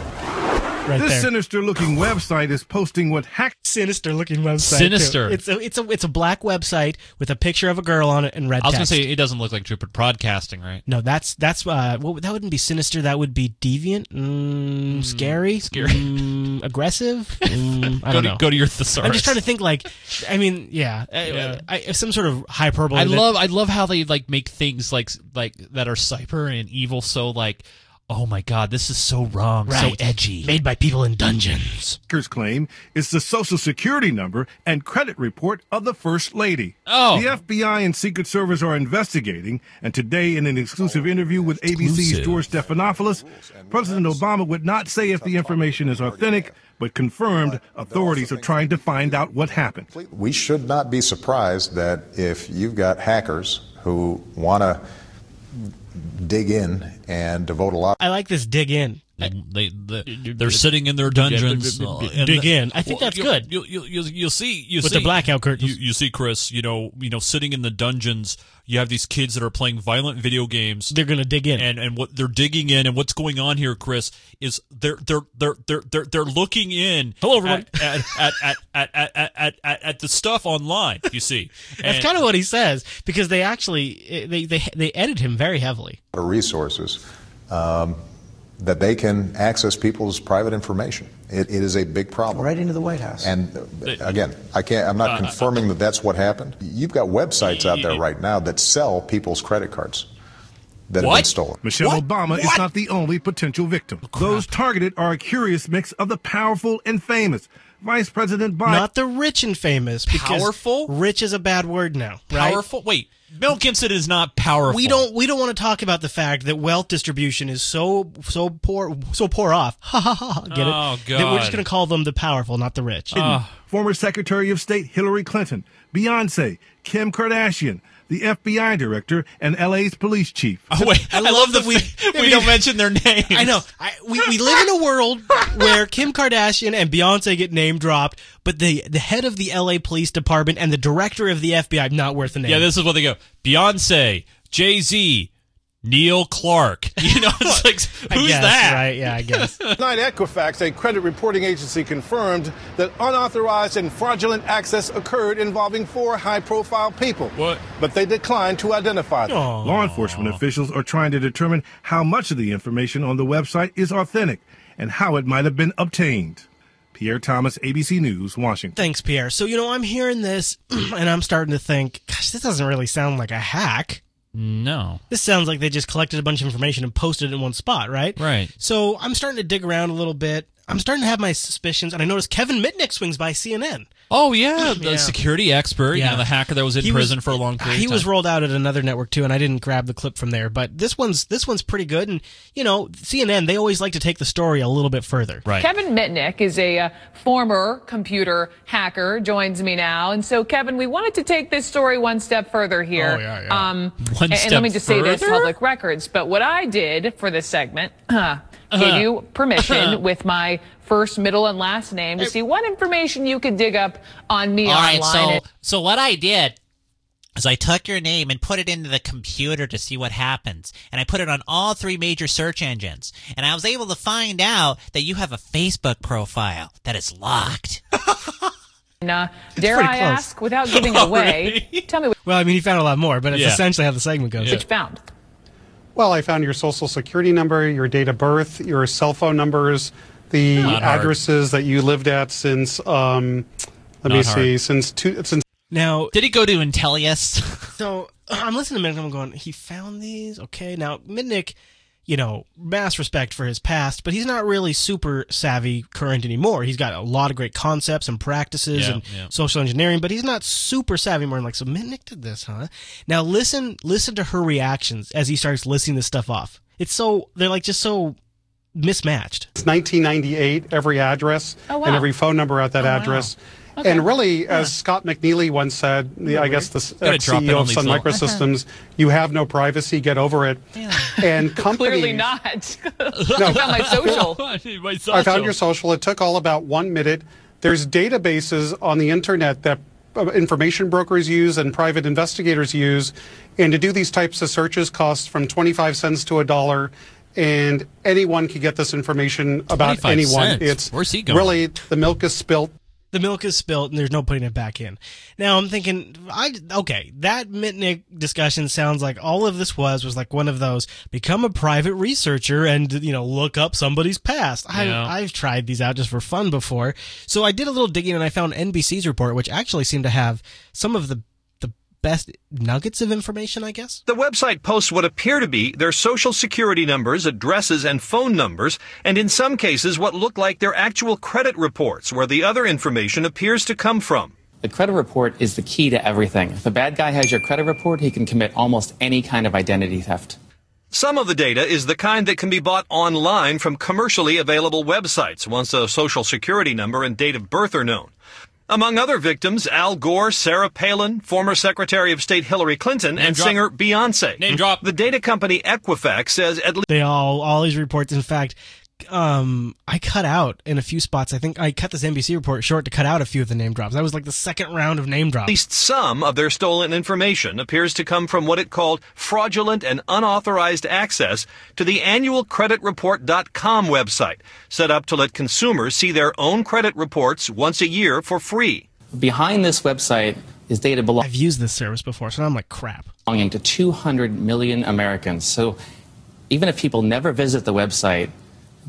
Right this there. sinister-looking website is posting what hack sinister looking website. Sinister. too. It's a it's a it's a black website with a picture of a girl on it and red I was gonna say it doesn't look like Jupiter Broadcasting, right? No, that's that's uh, well, that wouldn't be sinister. That would be deviant, mm, scary, scary. mm, aggressive. Mm, I Go don't to- know. go to your thesaurus. I'm just trying to think. Like, I mean, yeah, Yeah. I, some sort of hyperbole. I that- love I love how they like make things like like that are cyber and evil so like oh my god this is so wrong so edgy made by people in dungeons. hackers claim is the social security number and credit report of the First Lady. Oh. The FBI and Secret Service are investigating, and today in an exclusive interview with ABC's George Stephanopoulos, President Obama would not say if the information is authentic, but confirmed authorities are trying to find out what happened. We should not be surprised that if you've got hackers who want to dig in and devote a lot I like this dig in. They, they they're sitting in their dungeons uh, Dig in. I think Well, that's you- good. You'll, you you you'll see you With see the blackout curtains. you, you see Chris you know you know sitting in the dungeons you have these kids that are playing violent video games They're gonna dig in. and and what they're digging in and what's going on here Chris is they're they're they're they're they're, they're looking in Hello, everybody. at at, at, at, at, at, at, at, at the stuff online you see That's kind of what he says because they actually they they they edit him very heavily. resources um, that they can access people's private information. It, it is a big problem. Right into the White House. And uh, again, I can't. I'm not confirming that that's what happened. You've got websites out there right now that sell people's credit cards that have been stolen. Michelle Obama is not the only potential victim. Those targeted are a curious mix of the powerful and famous. Vice President Biden. Not the rich and famous. Because Powerful? Rich is a bad word now. Right? Powerful? Wait, Mel Gibson is not powerful. We don't we don't want to talk about the fact that wealth distribution is so so poor so poor off. Ha ha ha. Get Oh, it? That we're just going to call them the powerful, not the rich. Uh. Former Secretary of State Hillary Clinton, Beyonce, Kim Kardashian, the FBI director, and LA's police chief. Oh, wait, I, love, that we we don't mention their names. I know. I, we, we live in a world where Kim Kardashian and Beyonce get name dropped, but the the head of the LA Police Department and the director of the FBI not worth a name. Yeah, this is what they go. Beyonce, Jay Z, Neil Clark. You know, it's like who's guess, that? Right? Yeah, I guess. Tonight, Equifax, a credit reporting agency, confirmed that unauthorized and fraudulent access occurred involving four high profile people. What? But they declined to identify them. Law enforcement officials are trying to determine how much of the information on the website is authentic and how it might have been obtained. Pierre Thomas, ABC News, Washington. Thanks, Pierre. So you know, I'm hearing this, and I'm starting to think, gosh, this doesn't really sound like a hack. No. This sounds like they just collected a bunch of information and posted it in one spot, right? Right. So I'm starting to dig around a little bit. I'm starting to have my suspicions, and I noticed Kevin Mitnick swings by CNN. Oh yeah, the Yeah. security expert, you Yeah. know, the hacker that was in He prison for a long period. He of was time. rolled out at another network too, and I didn't grab the clip from there. But this one's this one's pretty good, and you know, CNN they always like to take the story a little bit further. Right. Kevin Mitnick is a uh, former computer hacker, joins me now. And so, Kevin, we wanted to take this story one step further here. Oh, yeah, yeah. Um, One and, and step let me just say this further? public records. But what I did for this segment, uh, gave you permission with my first, middle, and last name to see what information you could dig up on me All right, online. so so what I did is I took your name and put it into the computer to see what happens, and I put it on all three major search engines, and I was able to find out that you have a Facebook profile that is locked. and, uh, dare I close. ask, without giving away, tell me Well, I mean, he found a lot more, but it's Yeah. essentially how the segment goes. what you found. Well, I found your social security number, your date of birth, your cell phone numbers, the Not hard. addresses that you lived at since. Um, let me Not see, since two, since Now, Did he go to Intelius? so I'm listening to Mitnick. I'm going, he found these. Okay, now Mitnick, you know, mass respect for his past, but he's not really super savvy current anymore. He's got a lot of great concepts and practices Yeah, and yeah. social engineering, but he's not super savvy more. I'm like, so Mitnick did this, huh? Now listen, listen to her reactions as he starts listing this stuff off. It's so they're like just so mismatched. It's 1998, every address Oh, wow. and every phone number at that Oh, wow. Address. And really, as Scott McNealy once said, the, I guess the ex CEO of these Sun little- Microsystems, you have no privacy, get over it. And companies. Clearly not. I found my social. My I found your social. It took all about one minute. There's databases on the internet that uh, information brokers use and private investigators use, and to do these types of searches costs from 25 cents to a dollar. And anyone can get this information about anyone. cents? It's Where's he going? really the milk is spilt. The milk is spilt and there's no putting it back in. Now I'm thinking, I okay, that Mitnick discussion sounds like all of this was was like one of those become a private researcher and you know look up somebody's past. Yeah. I, I've tried these out just for fun before, so I did a little digging and I found NBC's report, which actually seemed to have some of the the best nuggets of information, I guess. The website posts what appear to be their social security numbers, addresses, and phone numbers, and in some cases what look like their actual credit reports where the other information appears to come from. The credit report is the key to everything. If a bad guy has your credit report, he can commit almost any kind of identity theft. Some of the data is the kind that can be bought online from commercially available websites once a social security number and date of birth are known. Among other victims, Al Gore, Sarah Palin, former Secretary of State Hillary Clinton, and drop. singer Beyonce. Name drop. The data company Equifax says at least They all all these reports. In fact, um, I cut out in a few spots. I think I cut this NBC report short to cut out a few of the name drops. That was like the second round of name drops. At least some of their stolen information appears to come from what it called fraudulent and unauthorized access to the annual creditreport.com website, set up to let consumers see their own credit reports once a year for free. Behind this website is data belonging I've used this service before, so I'm like crap. Belonging to 200 million Americans. So even if people never visit the website,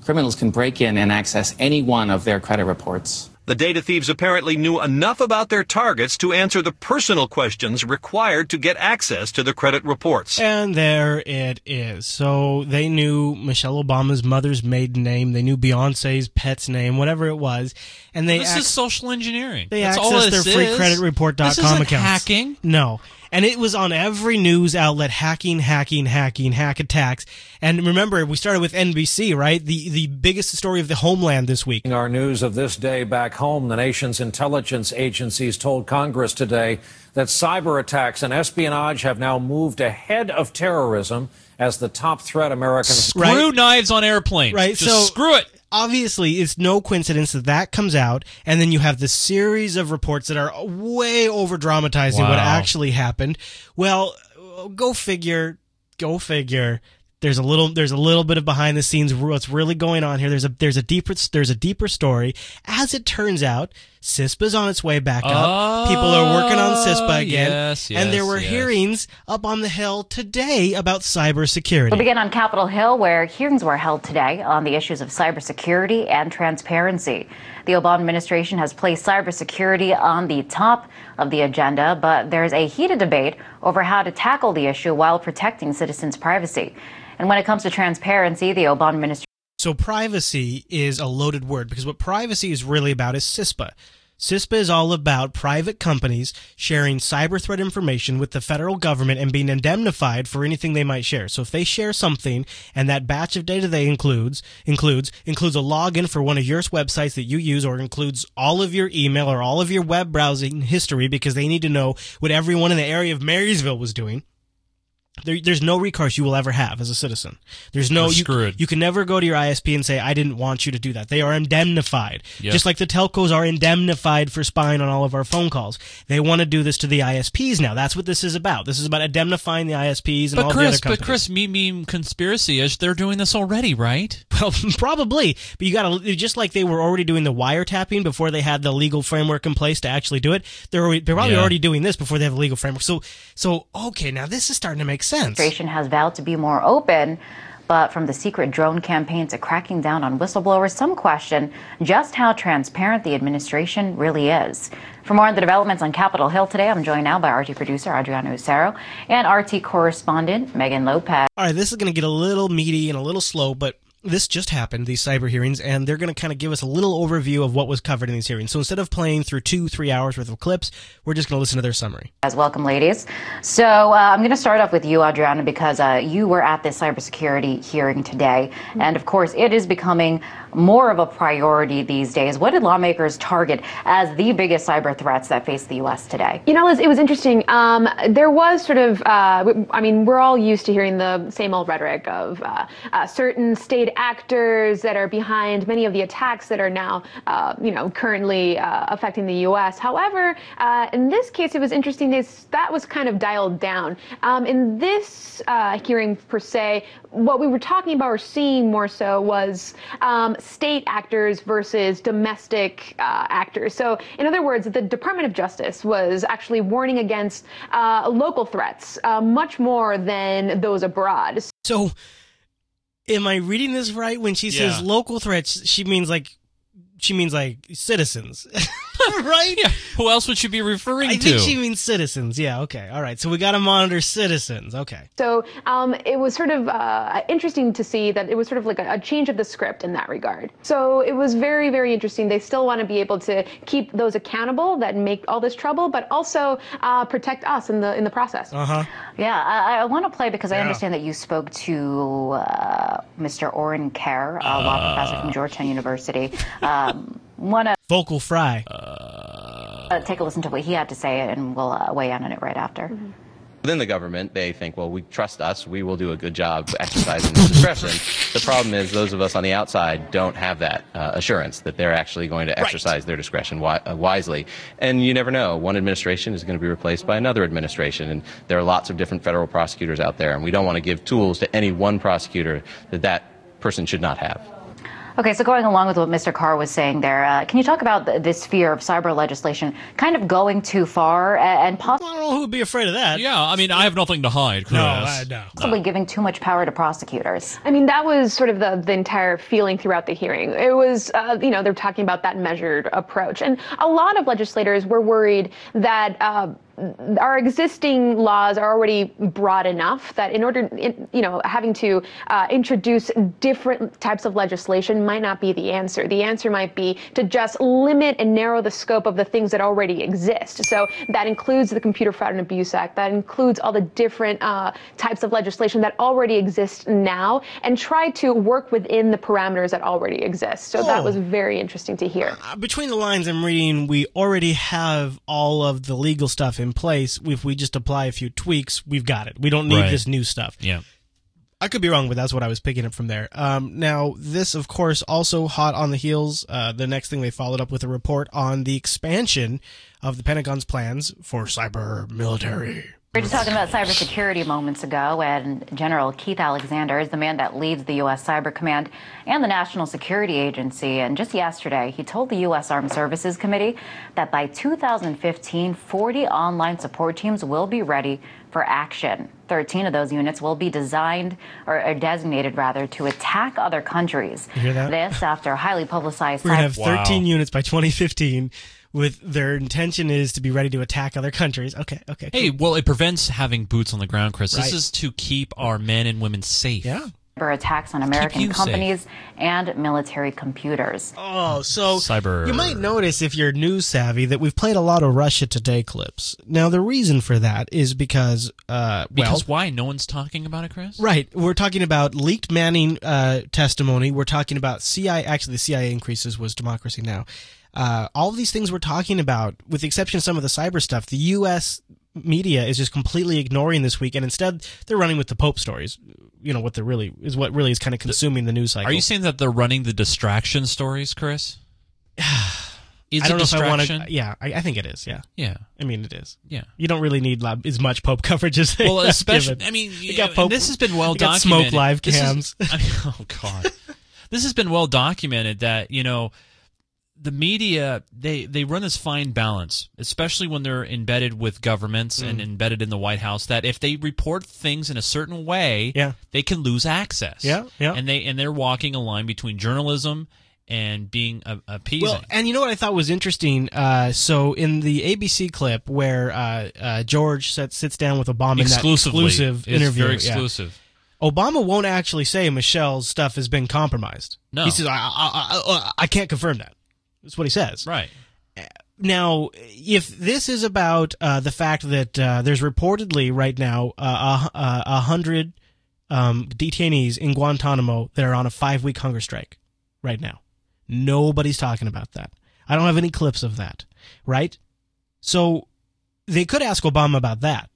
criminals can break in and access any one of their credit reports. The data thieves apparently knew enough about their targets to answer the personal questions required to get access to the credit reports. And there it is. So they knew Michelle Obama's mother's maiden name. They knew Beyonce's pet's name, whatever it was. And they this ac- is social engineering. they That's all accessed their this is. freecreditreport.com This isn't accounts. hacking. No. And it was on every news outlet hacking, hacking, hacking, hack attacks. And remember, we started with NBC, right? The the biggest story of the homeland this week. Our news of this day back home, the nation's intelligence agencies told Congress today that cyber attacks and espionage have now moved ahead of terrorism as the top threat Americans Screw knives on airplanes. Right. Just so screw it. Obviously, it's no coincidence that that comes out, and then you have this series of reports that are way over dramatizing what actually happened. Well, go figure. Go figure. There's a little. There's a little bit of behind the scenes. What's really going on here? There's a. There's a deeper. There's a deeper story. As it turns out, CISPA's on its way back up. People are working on CISPA oh, again, Oh, yes, and there were yes. hearings up on the hill today about cybersecurity. We'll begin on Capitol Hill, where hearings were held today on the issues of cybersecurity and transparency. The Obama administration has placed cybersecurity on the top of the agenda, but there's a heated debate over how to tackle the issue while protecting citizens' privacy. And when it comes to transparency, the Obama administration So privacy is a loaded word because what privacy is really about is CISPA. CISPA is all about private companies sharing cyber threat information with the federal government and being indemnified for anything they might share. So if they share something and that batch of data they includes includes includes a login for one of your websites that you use or includes all of your email or all of your web browsing history because they need to know what everyone in the area of Marysville was doing. There, there's no recourse you will ever have as a citizen. There's no you, screwed. you can never go to your ISP and say I didn't want you to do that. They are indemnified, Yes. just like the telcos are indemnified for spying on all of our phone calls. They want to do this to the ISPs now. That's what this is about. This is about indemnifying the ISPs and But all the Chris, other but companies. Chris, me meme conspiracy is they're doing this already, right? Well, probably, but you got to just like they were already doing the wiretapping before they had the legal framework in place to actually do it. They're they're probably Yeah. already doing this before they have a legal framework. So, so okay, now this is starting to make sense. administration has vowed to be more open. But from the secret drone campaign to cracking down on whistleblowers, some question just how transparent the administration really is. For more on the developments on Capitol Hill today, I'm joined now by RT producer Adriana Usero and RT correspondent Megan Lopez. All right, this is going to get a little meaty and a little slow, but this just happened, these cyber hearings, and they're going to kind of give us a little overview of what was covered in these hearings. So instead of playing through two, three hours worth of clips, we're just going to listen to their summary. As welcome, ladies. So uh, I'm going to start off with you, Adriana, because uh, you were at this cybersecurity hearing today, and of course, it is becoming more of a priority these days. What did lawmakers target as the biggest cyber threats that face the U.S. today? You know, Liz, it was interesting. Um, there was sort of, uh, I mean, we're all used to hearing the same old rhetoric of uh, uh, certain state actors that are behind many of the attacks that are now, uh, you know, currently uh, affecting the U.S. However, uh, in this case, it was interesting. This, that was kind of dialed down. Um, in this hearing, per se, what we were talking about or seeing more so was um, state actors versus domestic uh, actors. So, in other words, the Department of Justice was actually warning against uh, local threats uh, much more than those abroad. So, am I reading this right? When she says Yeah. local threats, she means like she means like citizens, right? Yeah. Who else would she be referring I to? think she means citizens. Yeah. Okay. All right. So we got to monitor citizens. Okay. So um, it was sort of uh, interesting to see that it was sort of like a, a change of the script in that regard. So it was very, very interesting. They still want to be able to keep those accountable that make all this trouble, but also uh, protect us in the in the process. Uh huh. Yeah, I, I want to play because I understand that you spoke to uh, Mr. Orin Kerr, a law professor from Georgetown University. Um, want to Vocal fry. uh, take a listen to what he had to say, and we'll uh, weigh in on it right after. Within the government, they think, well, we trust us. We will do a good job exercising this discretion. The problem is those of us on the outside don't have that uh, assurance that they're actually going to exercise their discretion wi- uh, wisely. And you never know. One administration is going to be replaced by another administration. And there are lots of different federal prosecutors out there. And we don't want to give tools to any one prosecutor that that person should not have. Okay, so going along with what Mr. Kerr was saying there, uh, can you talk about th- this fear of cyber legislation kind of going too far a- and possibly? know who would be afraid of that. Yeah, I mean, I have nothing to hide, Chris. No, I know. Possibly giving too much power to prosecutors. I mean, that was sort of the, the entire feeling throughout the hearing. It was, uh, you know, they're talking about that measured approach. And a lot of legislators were worried that. Uh, our existing laws are already broad enough that in order, you know, having to uh, introduce different types of legislation might not be the answer. The answer might be to just limit and narrow the scope of the things that already exist. So that includes the Computer Fraud and Abuse Act. That includes all the different uh, types of legislation that already exist now, and try to work within the parameters that already exist. So that Oh. was very interesting to hear. Uh, Between the lines, I'm reading we already have all of the legal stuff in place. If we just apply a few tweaks, we've got it. We don't need Right. this new stuff. Yeah. I could be wrong, but that's what I was picking up from there. Um, now, this, of course, also hot on the heels. Uh, the next thing they followed up with a report on the expansion of the Pentagon's plans for cyber military. We were just talking about cybersecurity moments ago, and General Keith Alexander is the man that leads the U.S. Cyber Command and the National Security Agency. And just yesterday, he told the U.S. Armed Services Committee that by 2015, 40 online support teams will be ready for action. 13 of those units will be designed or, or designated, rather, to attack other countries. You hear that? This after highly publicized We're going to have 13 units by 2015 with their intention is to be ready to attack other countries. Okay, okay. Hey, well, it prevents having boots on the ground, Chris. Right. This is to keep our men and women safe. Yeah. cyber attacks on American you safe. companies and military computers. Oh, so Cyber. You might notice if you're news savvy that we've played a lot of Russia Today clips. Now the reason for that is because, uh, well, Because why? No one's talking about it, Chris? right, we're talking about leaked Manning uh, testimony. We're talking about CIA. Actually, the CIA increases was Democracy Now. Uh, all of these things we're talking about, with the exception of some of the cyber stuff, the U.S. media is just completely ignoring this week, and instead they're running with the Pope stories. You know what they're really is what really is kind of consuming the news cycle. Are you saying that they're running the distraction stories, Chris? Is I don't know if I want to. Yeah, I, I think it is. Yeah, Yeah. I mean, it is. Yeah. You don't really need li- as much Pope coverage as Well, especially, given. I mean, You got Pope- this has been well documented. smoke live This is- cams. I mean, oh God, this has been well documented that you know the media they they run this fine balance, especially when they're embedded with governments and Mm. embedded in the White House. That if they report things in a certain way, Yeah. they can lose access. Yeah, yeah. and they and they're walking a line between journalism and being a, appeasing. Well, and you know what I thought was interesting? Uh, so in the ABC clip where uh, uh, George sits, sits down with Obama Exclusively. in that exclusive It's interview, very yeah, exclusive. Obama won't actually say Michelle's stuff has been compromised. No. he says I, I, I, I can't confirm that. That's what he says. right. Now, if this is about uh, the fact that uh, there's reportedly right now uh, a, a hundred um, detainees in Guantanamo that are on a five week hunger strike right now, nobody's talking about that. I don't have any clips of that, right? So they could ask Obama about that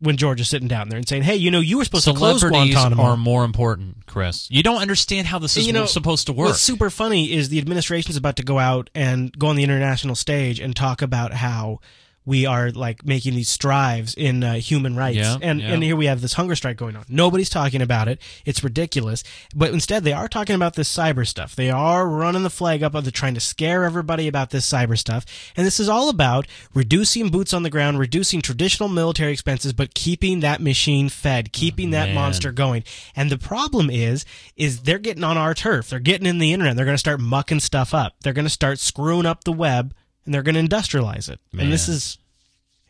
when George is sitting down there and saying, "Hey, you know, you were supposed to close Guantanamo." are more important, Chris. You don't understand how this is you know, supposed to work. What's super funny is the administration's about to go out and go on the international stage and talk about how we are like making these strives in uh, human rights. Yeah, and yeah. and here we have this hunger strike going on. Nobody's talking about it. It's ridiculous. But instead, they are talking about this cyber stuff. They are running the flag up of the trying to scare everybody about this cyber stuff. And this is all about reducing boots on the ground, reducing traditional military expenses, but keeping that machine fed, keeping that monster going. And the problem is, is they're getting on our turf. They're getting in the internet. They're going to start mucking stuff up. They're going to start screwing up the web, and they're going to industrialize it. And this is,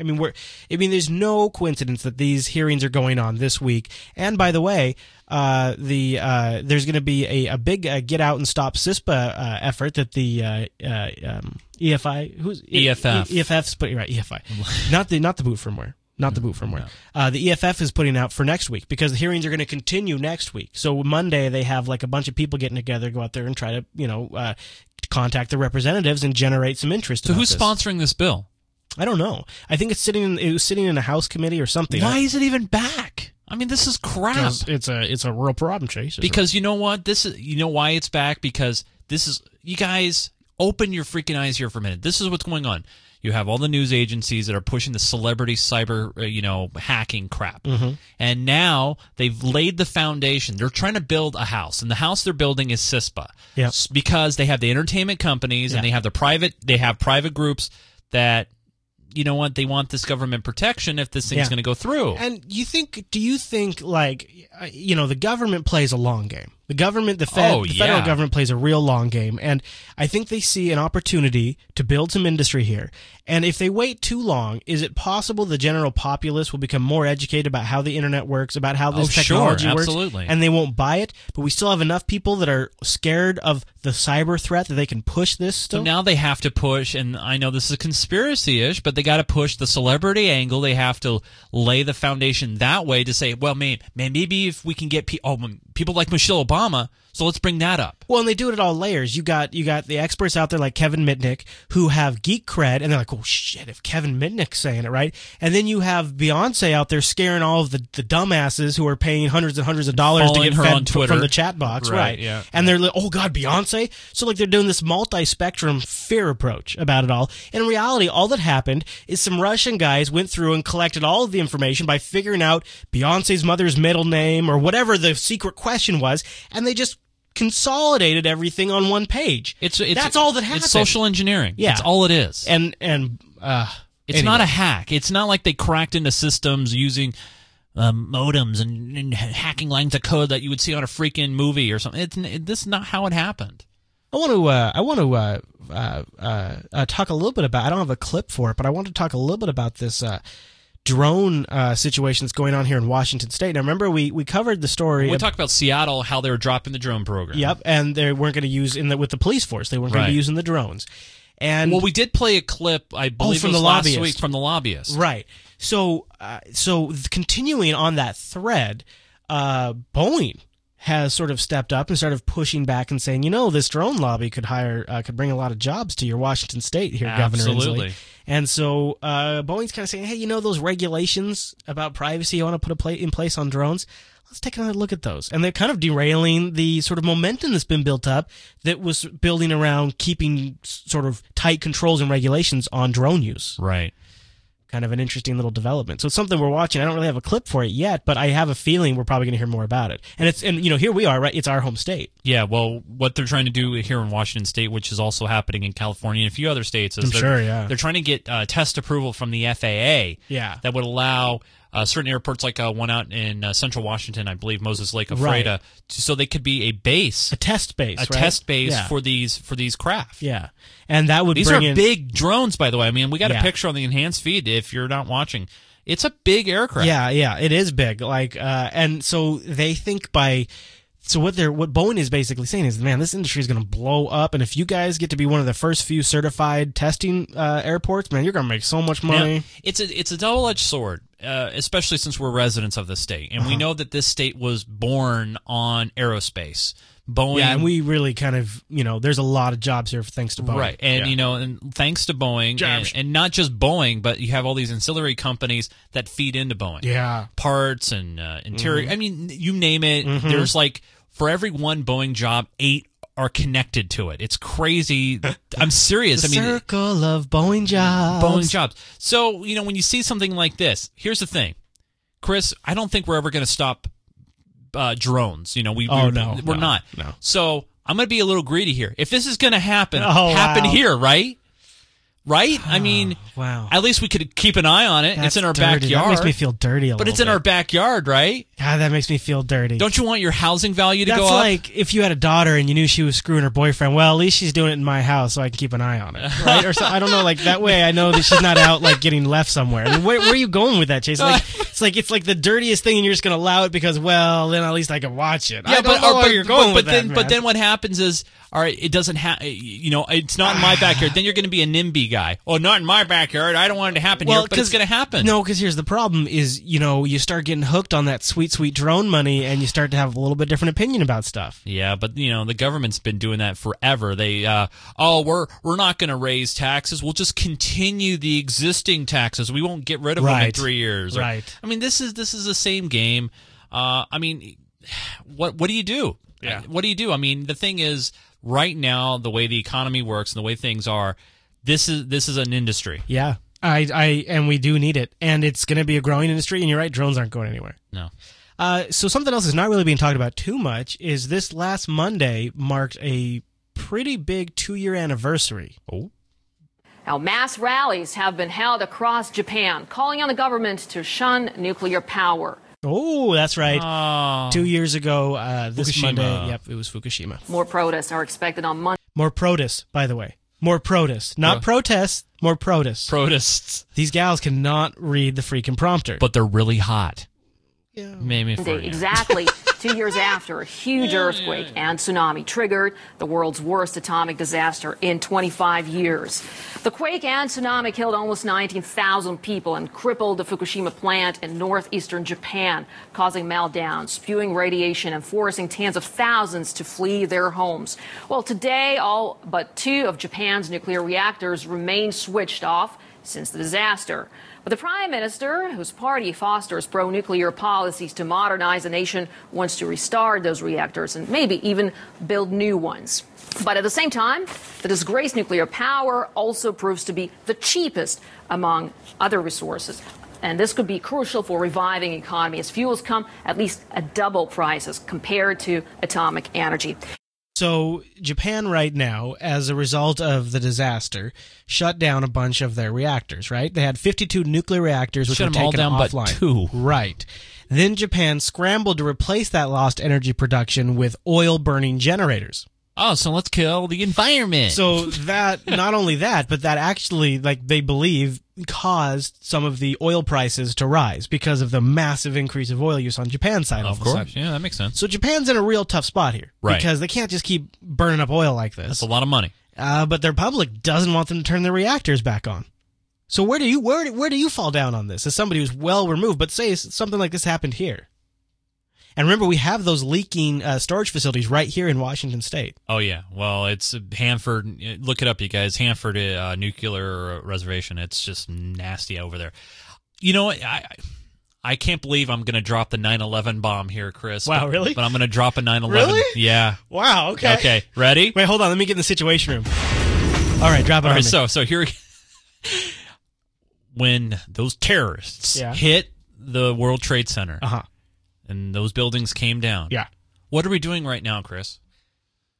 I mean, we're, I mean, there's no coincidence that these hearings are going on this week. And by the way, uh, the uh, there's going to be a, a big uh, get out and stop CISPA uh, effort that the uh, uh, um, EFI who's EFF. E- EFF's putting right EFI, not the not the boot firmware. Not the boot firmware. Uh, the EFF is putting out for next week because the hearings are going to continue next week. So Monday they have like a bunch of people getting together, go out there and try to you know uh, contact the representatives and generate some interest. so who's this. sponsoring this bill? I don't know. I think it's sitting. In, it was sitting in a House committee or something. Why is it even back? I mean, this is crap. It's a it's a real problem, Chase. Because you know what? This is you know why it's back because this is you guys open your freaking eyes here for a minute. This is what's going on. You have all the news agencies that are pushing the celebrity cyber, uh, you know, hacking crap. Mhm. And now they've laid the foundation. They're trying to build a house, and the house they're building is CISPA. Yep. Because they have the entertainment companies Yeah. and they have the private they have private groups that you know what? They want this government protection if this thing's Yeah. going to go through. And you think? Do you think like uh, you know the government plays a long game? The government, the, fed, Oh, the federal yeah. government plays a real long game, and I think they see an opportunity to build some industry here. And if they wait too long, is it possible the general populace will become more educated about how the internet works, about how this Oh, sure, technology works, absolutely. and they won't buy it? But we still have enough people that are scared of the cyber threat that they can push this. Still, So now they have to push, and I know this is conspiracy ish, but they got to push the celebrity angle. They have to lay the foundation that way to say, well, man, man maybe if we can get pe- oh, people like Michelle Obama, so let's bring that up. Well, and they do it at all layers. You got you got the experts out there like Kevin Mitnick who have geek cred, and they're like, "Oh shit!" If Kevin Mitnick's saying it, right? And then you have Beyonce out there scaring all of the, the dumbasses who are paying hundreds and hundreds of dollars to get her fed on Twitter. from the chat box, Right, right? yeah. And they're like, "Oh God, Beyonce!" So like they're doing this multi-spectrum fear approach about it all. In reality, all that happened is some Russian guys went through and collected all of the information by figuring out Beyonce's mother's middle name or whatever the secret question was, and they just consolidated everything on one page. It's, it's that's all that happened. It's social engineering. Yeah, it's all it is. And and uh, It's anyway. not a hack. It's not like they cracked into systems using um, modems and, and hacking lines of code that you would see on a freaking movie or something. It's, it, this is not how it happened. I want to. Uh, I want to uh, uh, uh, uh, talk a little bit about. I don't have a clip for it, but I want to talk a little bit about this uh, drone uh, situation that's going on here in Washington State. Now, remember we we covered the story. We talked about Seattle, how they were dropping the drone program. Yep, and they weren't going to use in the with the police force. They weren't going to be using the drones. And well, we did play a clip, I believe, oh, from it was the last lobbyist week from the lobbyist. Right. So, uh, so continuing on that thread, uh, Boeing has sort of stepped up and started pushing back and saying, you know, this drone lobby could hire, uh, could bring a lot of jobs to your Washington State here, Governor Absolutely. Inslee. And so, uh, Boeing's kind of saying, hey, you know, those regulations about privacy you want to put a pla- in place on drones. Let's take another look at those. And they're kind of derailing the sort of momentum that's been built up that was building around keeping sort of tight controls and regulations on drone use Right. Kind of an interesting little development. So it's something we're watching. I don't really have a clip for it yet, but I have a feeling we're probably going to hear more about it. And it's and you know here we are, right? It's our home state. Yeah, well, what they're trying to do here in Washington State, which is also happening in California and a few other states, is I'm they're, sure, yeah. they're trying to get uh, test approval from the FAA. Yeah. that would allow uh, certain airports, like uh, one out in uh, Central Washington, I believe Moses Lake, Right. Ephrata, to, so they could be a base, A test base, a right? test base Yeah. for these for these craft. Yeah, and that would These are in, big drones, by the way. I mean, we got Yeah. a picture on the enhanced feed if you're not watching. It's a big aircraft. Yeah, yeah, it is big. Like, uh, and so they think by. So what they're what Boeing is basically saying is, man, this industry is going to blow up, and if you guys get to be one of the first few certified testing uh, airports, man, you're going to make so much money. Now, it's a it's a double edged sword, uh, especially since we're residents of the state, and we Uh-huh. know that this state was born on aerospace. Boeing, Yeah, and we really kind of, you know, there's a lot of jobs here thanks to Boeing. Right, and Yeah. you know, and thanks to Boeing, and, and not just Boeing, but you have all these ancillary companies that feed into Boeing. Yeah. parts and uh, interior. Mhm. I mean, you name it. Mhm. There's like for every one Boeing job, eight are connected to it. It's crazy. I'm serious. The I mean, circle of Boeing jobs. Boeing jobs. So, you know, when you see something like this, here's the thing. Chris, I don't think we're ever going to stop uh, drones. You know, we, Oh, we no, we're no, not. no. So, I'm going to be a little greedy here. If this is going to happen, Oh, happen wow. here, right? Right? I oh, mean, wow. At least we could keep an eye on it. That's it's in our dirty. backyard. That makes me feel dirty a But it's in bit. our backyard, right? God, that makes me feel dirty. Don't you want your housing value to That's go up? like if you had a daughter and you knew she was screwing her boyfriend. Well, at least she's doing it in my house, so I can keep an eye on it, right? Or so, I don't know. Like that way, I know that she's not out like getting left somewhere. I mean, where, where are you going with that, Chase? Like, it's like it's like the dirtiest thing, and you're just going to allow it because, well, then at least I can watch it. I don't know or- where you're going but, with but then, that, but then what happens is, all right, it doesn't have, you know, it's not in my backyard. Then you're going to be a NIMBY guy. Oh, not in my backyard. I don't want it to happen here, but it's going to happen. No, because here's the problem: is you know you start getting hooked on that sweet, sweet drone money, and you start to have a little bit different opinion about stuff. Yeah, but you know the government's been doing that forever. They, uh, oh, we're we're not going to raise taxes. We'll just continue the existing taxes. We won't get rid of them in three years. Or- Right. I mean, this is this is the same game. Uh, I mean, what what do you do? Yeah. What do you do? I mean, the thing is, right now, the way the economy works and the way things are, this is this is an industry. Yeah, I, I, and we do need it, and it's going to be a growing industry. And you're right, drones aren't going anywhere. No. Uh, so something else that's not really being talked about too much is this last Monday marked a pretty big two-year anniversary. Oh. Now, mass rallies have been held across Japan, calling on the government to shun nuclear power. Oh, that's right. Two years ago, uh, this Fukushima. Monday, yep, it was Fukushima. More protests are expected on Monday. More protests, by the way. More protests. Not protests, more protests. Protests. These gals cannot read the freaking prompter. But they're really hot. Yeah. Maybe for exactly two years after a huge earthquake and tsunami triggered the world's worst atomic disaster in 25 years. The quake and tsunami killed almost 19,000 people and crippled the Fukushima plant in northeastern Japan, causing meltdowns, spewing radiation, and forcing tens of thousands to flee their homes. Well, today, all but two of Japan's nuclear reactors remain switched off since the disaster. But the prime minister, whose party fosters pro nuclear policies to modernize the nation, wants to restart those reactors and maybe even build new ones. But at the same time, the disgraced nuclear power also proves to be the cheapest among other resources. And this could be crucial for reviving the economy as fuels come at least at double prices compared to atomic energy. So Japan right now, as a result of the disaster, shut down a bunch of their reactors. Right? They had 52 nuclear reactors, which Shut were them all taken down but offline. two. Right. Then Japan scrambled to replace that lost energy production with oil burning generators. Oh, so let's kill the environment. So that not only that, but that actually, like they believe, caused some of the oil prices to rise because of the massive increase of oil use on Japan's side. all of course, yeah, that makes sense. So Japan's in a real tough spot here, Right. Because they can't just keep burning up oil like this. That's a lot of money. Uh, but their public doesn't want them to turn their reactors back on. So where do you where do- where do you fall down on this as somebody who's well removed? But say something like this happened here. And remember, we have those leaking uh, storage facilities right here in Washington State. Oh yeah, well it's Hanford. Look it up, you guys. Hanford uh, nuclear reservation. It's just nasty over there. You know, what? I I can't believe I'm going to drop the 9/11 bomb here, Chris. Wow, but, really? But I'm going to drop a 9/11. Really? Yeah. Wow. Okay. Okay. Ready? Wait, hold on. Let me get in the situation room. All right, drop it All right. on right. me. So so here, when those terrorists Yeah. hit the World Trade Center, uh-huh. And those buildings came down. Yeah. What are we doing right now, Chris?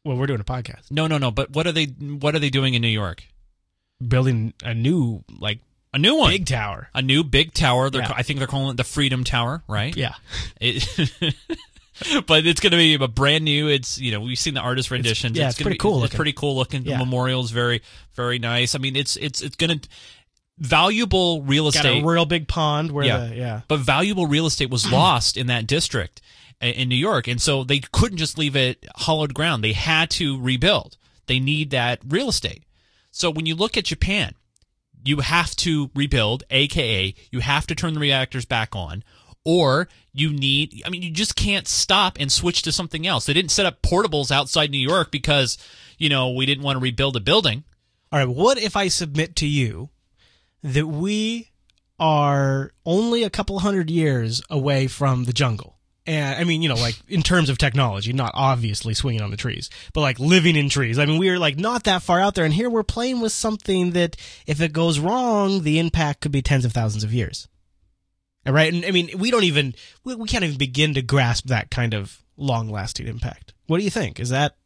Well, we're doing a podcast. No, no, no. But what are they? What are they doing in New York? Building a new like a new one, big tower. a new big tower. They're, Yeah. I think they're calling it the Freedom Tower, right? Yeah. It, but it's going to be a brand new. It's you know we've seen the artist renditions. yeah, it's gonna pretty be- cool It's looking. pretty cool looking. Yeah. The memorial's very very nice. I mean, it's it's it's going to valuable real Got estate. a real big pond where yeah, the yeah. But valuable real estate was lost in that district in New York, and so they couldn't just leave it hollowed ground. They had to rebuild. They need that real estate. So when you look at Japan, you have to rebuild, aka you have to turn the reactors back on, or you need. I mean, you just can't stop and switch to something else. They didn't set up portables outside New York because you know we didn't want to rebuild a building. All right, what if I submit to you that we are only a couple hundred years away from the jungle? And I mean, you know, like in terms of technology, not obviously swinging on the trees, but like living in trees. I mean, we are like not that far out there, and here we're playing with something that, if it goes wrong, the impact could be tens of thousands of years. Right, and I mean, we don't even we, we can't even begin to grasp that kind of long-lasting impact. What do you think? Is that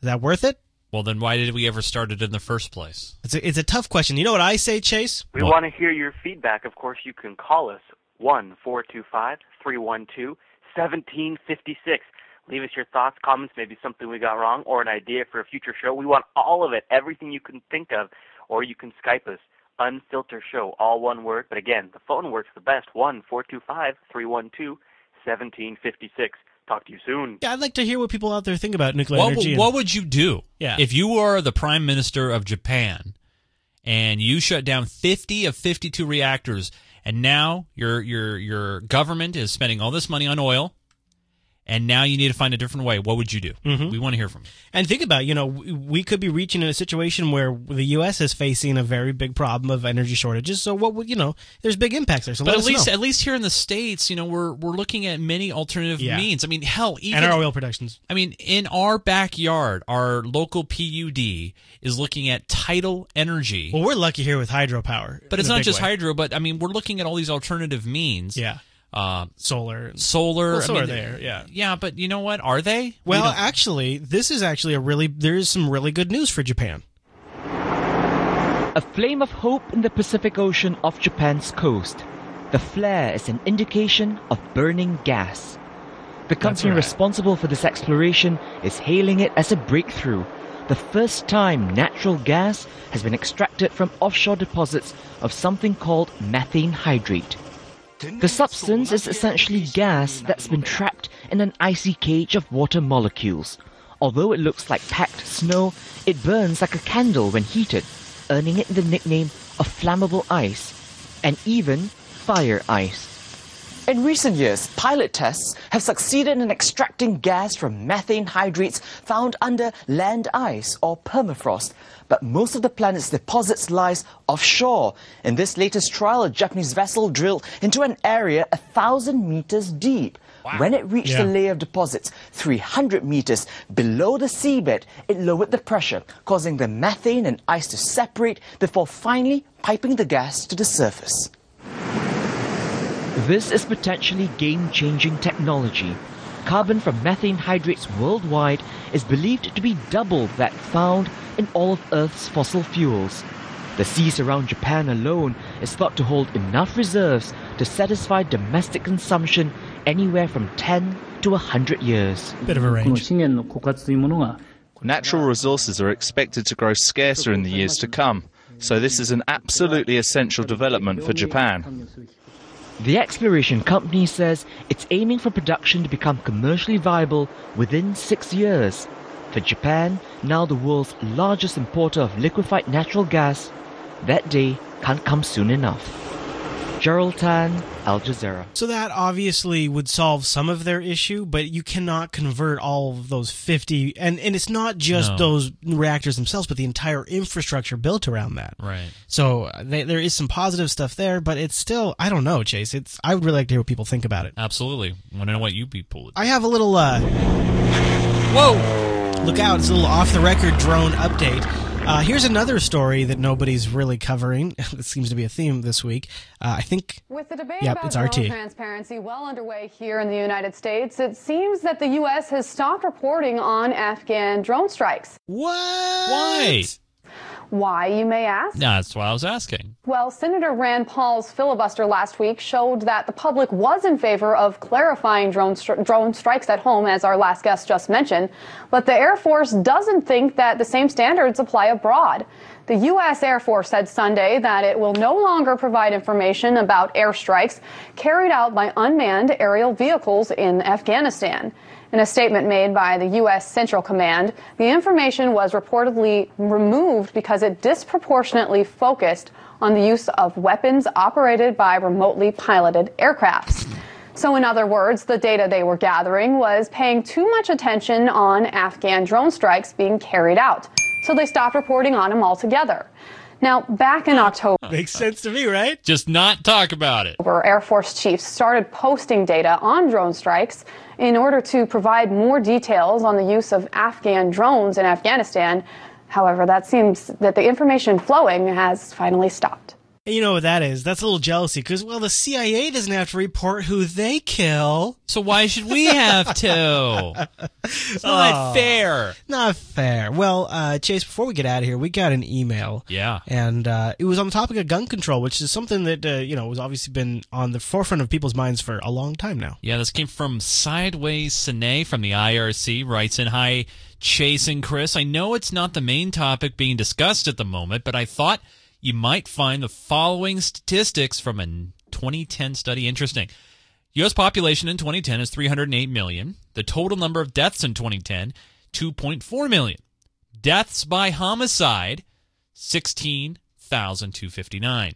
is that worth it? Well, then why did we ever start it in the first place? It's a, it's a tough question. You know what I say, Chase? We want to hear your feedback. Of course, you can call us 1 425 312 1756. Leave us your thoughts, comments, maybe something we got wrong, or an idea for a future show. We want all of it, everything you can think of, or you can Skype us. Unfilter Show, all one word. But again, the phone works the best 1 425 312 1756. Talk to you soon. Yeah, I'd like to hear what people out there think about nuclear what, energy. would- and- what would you do Yeah. if you were the prime minister of Japan and you shut down 50 of 52 reactors and now your your your government is spending all this money on oil and now you need to find a different way what would you do Mhm. we want to hear from you And think about, you know, we we could be reaching in a situation where the U.S. is facing a very big problem of energy shortages. So what would, you know, there's big impacts there. So but at least know. at least here in the states you know we're we're looking at many alternative Yeah. means i mean hell even and our oil productions. I mean, in our backyard, our local PUD is looking at tidal energy. Well, we're lucky here with hydropower. But it's not just way. hydro, but I mean, we're looking at all these alternative means. Yeah. Uh, solar. Solar. Well, I mean, are there, yeah. Yeah, but you know what? Are they? Well, don't- actually, this is actually a really there is some really good news for Japan. A flame of hope in the Pacific Ocean off Japan's coast. The flare is an indication of burning gas. The company right. responsible for this exploration is hailing it as a breakthrough. The first time natural gas has been extracted from offshore deposits of something called methane hydrate. The substance is essentially gas that's been trapped in an icy cage of water molecules. Although it looks like packed snow, it burns like a candle when heated, earning it the nickname of flammable ice and even fire ice. In recent years, pilot tests have succeeded in extracting gas from methane hydrates found under land ice or permafrost. But most of the planet's deposits lies offshore. In this latest trial, a Japanese vessel drilled into an area a thousand meters deep. When it reached Yeah. the layer of deposits 300 meters below the seabed, it lowered the pressure, causing the methane and ice to separate before finally piping the gas to the surface. This is potentially game-changing technology. Carbon from methane hydrates worldwide is believed to be double that found in all of Earth's fossil fuels. The seas around Japan alone is thought to hold enough reserves to satisfy domestic consumption anywhere from 10 to 100 years. Bit of a range. Natural resources are expected to grow scarcer in the years to come, so this is an absolutely essential development for Japan. The exploration company says it's aiming for production to become commercially viable within six years. For Japan, now the world's largest importer of liquefied natural gas, that day can't come soon enough. Gerald Tan, Al Jazeera. So that obviously would solve some of their issue, but you cannot convert all of those 50 and and it's not just No. those reactors themselves, but the entire infrastructure built around that. Right. So uh, they, there is some positive stuff there, but it's still I don't know, Chase. It's I would really like to hear what people think about it. Absolutely. I Want to know what you people would. I have a little uh Whoa! Look out, it's a little off the record drone update. Uh, here's another story that nobody's really covering. that seems to be a theme this week. Uh, I think With the debate Yep, about it's drone RT. transparency well underway here in the United States, it seems that the U.S. has stopped reporting on Afghan drone strikes. What? Why? Why, you may ask? That's what I was asking. Well, Senator Rand Paul's filibuster last week showed that the public was in favor of clarifying drone, stri- drone strikes at home, as our last guest just mentioned. But the Air Force doesn't think that the same standards apply abroad. The U.S. Air Force said Sunday that it will no longer provide information about airstrikes carried out by unmanned aerial vehicles in Afghanistan. In a statement made by the U.S. Central Command, the information was reportedly removed because it disproportionately focused on the use of weapons operated by remotely piloted aircrafts. So, in other words, the data they were gathering was paying too much attention on Afghan drone strikes being carried out. So they stopped reporting on them altogether. Now, back in October, makes sense to me, right? Just not talk about it. Air Force chiefs started posting data on drone strikes in order to provide more details on the use of Afghan drones in Afghanistan. However, that seems that the information flowing has finally stopped. And you know what that is? That's a little jealousy because, well, the CIA doesn't have to report who they kill. So why should we have to? it's not fair. Not fair. Well, uh, Chase, before we get out of here, we got an email. Yeah. And uh, it was on the topic of gun control, which is something that, uh, you know, has obviously been on the forefront of people's minds for a long time now. Yeah, this came from Sideways Sine from the IRC. Writes in, Hi, Chase and Chris. I know it's not the main topic being discussed at the moment, but I thought you might find the following statistics from a 2010 study interesting. U.S. population in 2010 is 308 million. The total number of deaths in 2010, 2.4 million. Deaths by homicide, 16,259.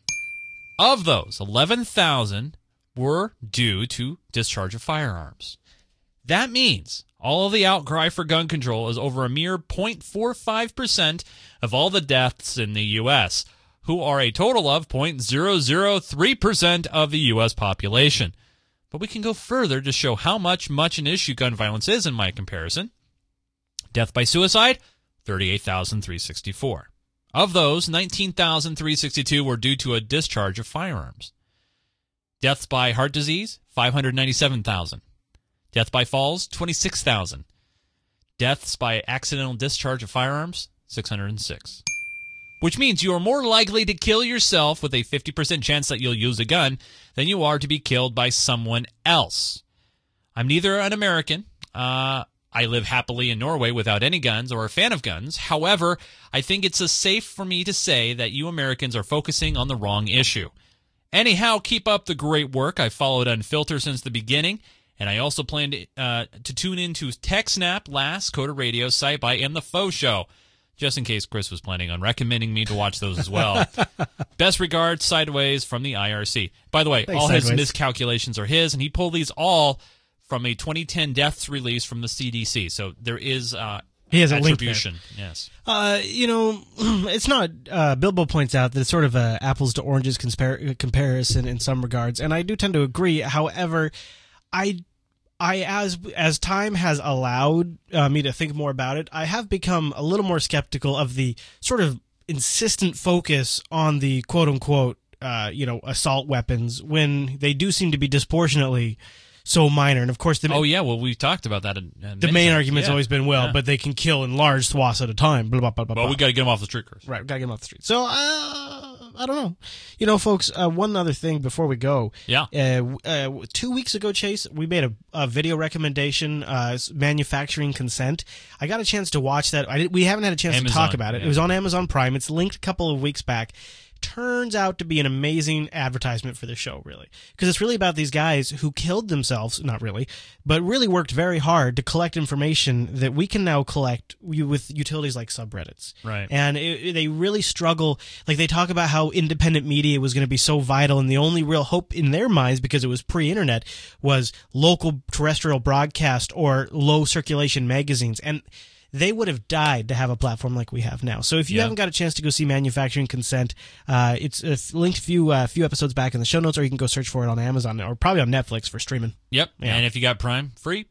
Of those, 11,000 were due to discharge of firearms. That means all of the outcry for gun control is over a mere 0.45% of all the deaths in the U.S., who are a total of 0.003% of the U.S. population. But we can go further to show how much much an issue gun violence is in my comparison. Death by suicide, 38,364. Of those, 19,362 were due to a discharge of firearms. Deaths by heart disease, 597,000. Death by falls, 26,000. Deaths by accidental discharge of firearms, 606. Which means you are more likely to kill yourself with a 50% chance that you'll use a gun than you are to be killed by someone else. I'm neither an American. Uh, I live happily in Norway without any guns or a fan of guns. However, I think it's safe for me to say that you Americans are focusing on the wrong issue. Anyhow, keep up the great work. I've followed Unfilter since the beginning, and I also plan to, uh, to tune into TechSnap, Last, Coder Radio, SciByte, and The Faux Show, just in case Chris was planning on recommending me to watch those as well. Best regards, Sideways from the IRC. By the way, Thanks, all his miscalculations are his, and he pulled these all from a 2010 deaths release from the CDC. So there is uh, He has a attribution. Yes. Uh, you know, it's not. Uh, Bilbo points out that it's sort of a apples to oranges compar- comparison in some regards, and I do tend to agree. However, I, I as as time has allowed uh, me to think more about it, I have become a little more skeptical of the sort of insistent focus on the quote unquote, uh, you know, assault weapons when they do seem to be disproportionately so minor. And of course, the Oh yeah, well we've talked about that. In, in the main times. argument's Yeah. always been, well, Yeah. but they can kill in large swaths at a time. Blah, blah, blah, blah, Well, blah. we got to get them off the street, Chris. Right, we gotta get them off the street. So, uh, I don't know. You know, folks, uh, one other thing before we go. Yeah. Uh, uh, two weeks ago, Chase, we made a, a video recommendation, uh, manufacturing consent. I got a chance to watch that. I did, we haven't had a chance to talk about it. yeah. It was on Amazon Prime. It's linked a couple of weeks back. Turns out to be an amazing advertisement for the show, really. Because it's really about these guys who killed themselves, not really, but really worked very hard to collect information that we can now collect with utilities like subreddits Right. and it, they really struggle like they talk about how independent media was going to be so vital and the only real hope in their minds because it was pre-internet was local terrestrial broadcast or low circulation magazines and they would have died to have a platform like we have now. So if you Yeah. haven't got a chance to go see Manufacturing Consent, uh, it's uh, linked a few uh, few episodes back in the show notes, or you can go search for it on Amazon or probably on Netflix for streaming. Yep. Yeah. And if you got Prime, free.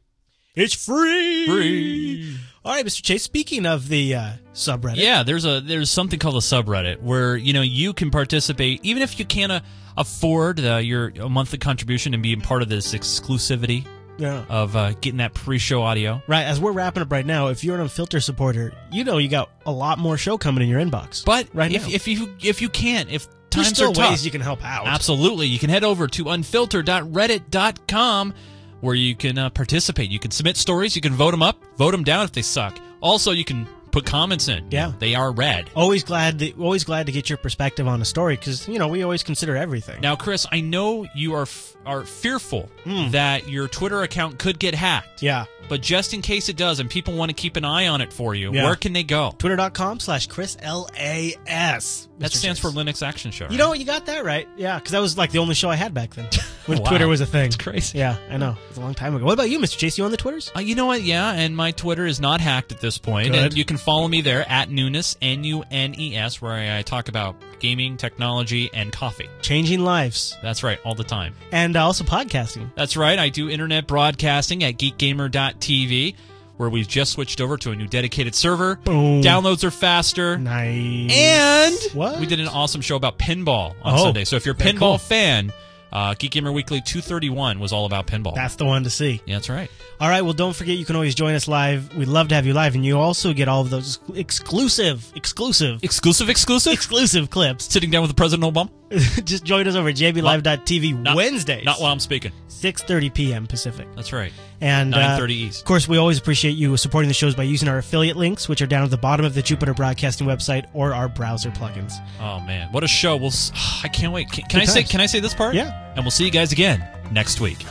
It's free. Free. All right, Mr. Chase. Speaking of the uh, subreddit, Yeah, there's a there's something called a subreddit where you know you can participate even if you can't uh, afford uh, your a monthly contribution and being part of this exclusivity Yeah. of uh, getting that pre-show audio. Right, as we're wrapping up right now, if you're an Unfilter supporter, you know you got a lot more show coming in your inbox. But right if now. if you if you can't, if There's times still are tough, ways you can help out. Absolutely, you can head over to unfiltered.reddit.com where you can uh, participate. You can submit stories, you can vote them up, vote them down if they suck. Also, you can put comments in. Yeah. they are read. Always glad, to, always glad to get your perspective on a story because you know we always consider everything. Now, Chris, I know you are f- are fearful hmm. that your Twitter account could get hacked. Yeah. But just in case it does, and people want to keep an eye on it for you, Yeah. where can they go? Twitter.com slash Chris L A S. That stands for Linux Action Show. You know what? You got that right. Yeah, because that was like the only show I had back then when Wow. Twitter was a thing. It's crazy. Yeah, I know. It's a long time ago. What about you, Mr. Chase? You on the Twitters? Uh, you know what? Yeah, and my Twitter is not hacked at this point. Good. And you can follow me there at Nunes, N U N E S, where I talk about gaming, technology, and coffee. Changing lives. That's right, all the time. And uh, also podcasting. That's right. I do internet broadcasting at geekgamer.tv, where we've just switched over to a new dedicated server. Boom. Downloads are faster. Nice. And What? we did an awesome show about pinball on Oh, Sunday. So if you're a pinball cool. fan, uh, Geek Gamer Weekly 231 was all about pinball. That's the one to see. yeah, that's right. All right. Well, don't forget you can always join us live. We'd love to have you live, and you also get all of those exclusive, exclusive, Exclusive, exclusive? exclusive clips. Sitting down with the President Obama? Just join us over at jblive.tv Not- Wednesdays, Not while I'm speaking. 6:30 p.m. Pacific. That's right. And uh, 9:30 East. Of course, we always appreciate you supporting the shows by using our affiliate links, which are down at the bottom of the Jupiter Broadcasting website, or our browser plugins. Oh man, what a show! We'll. I can't wait. Can, can I say? Can I say this part? Yeah. And we'll see you guys again next week.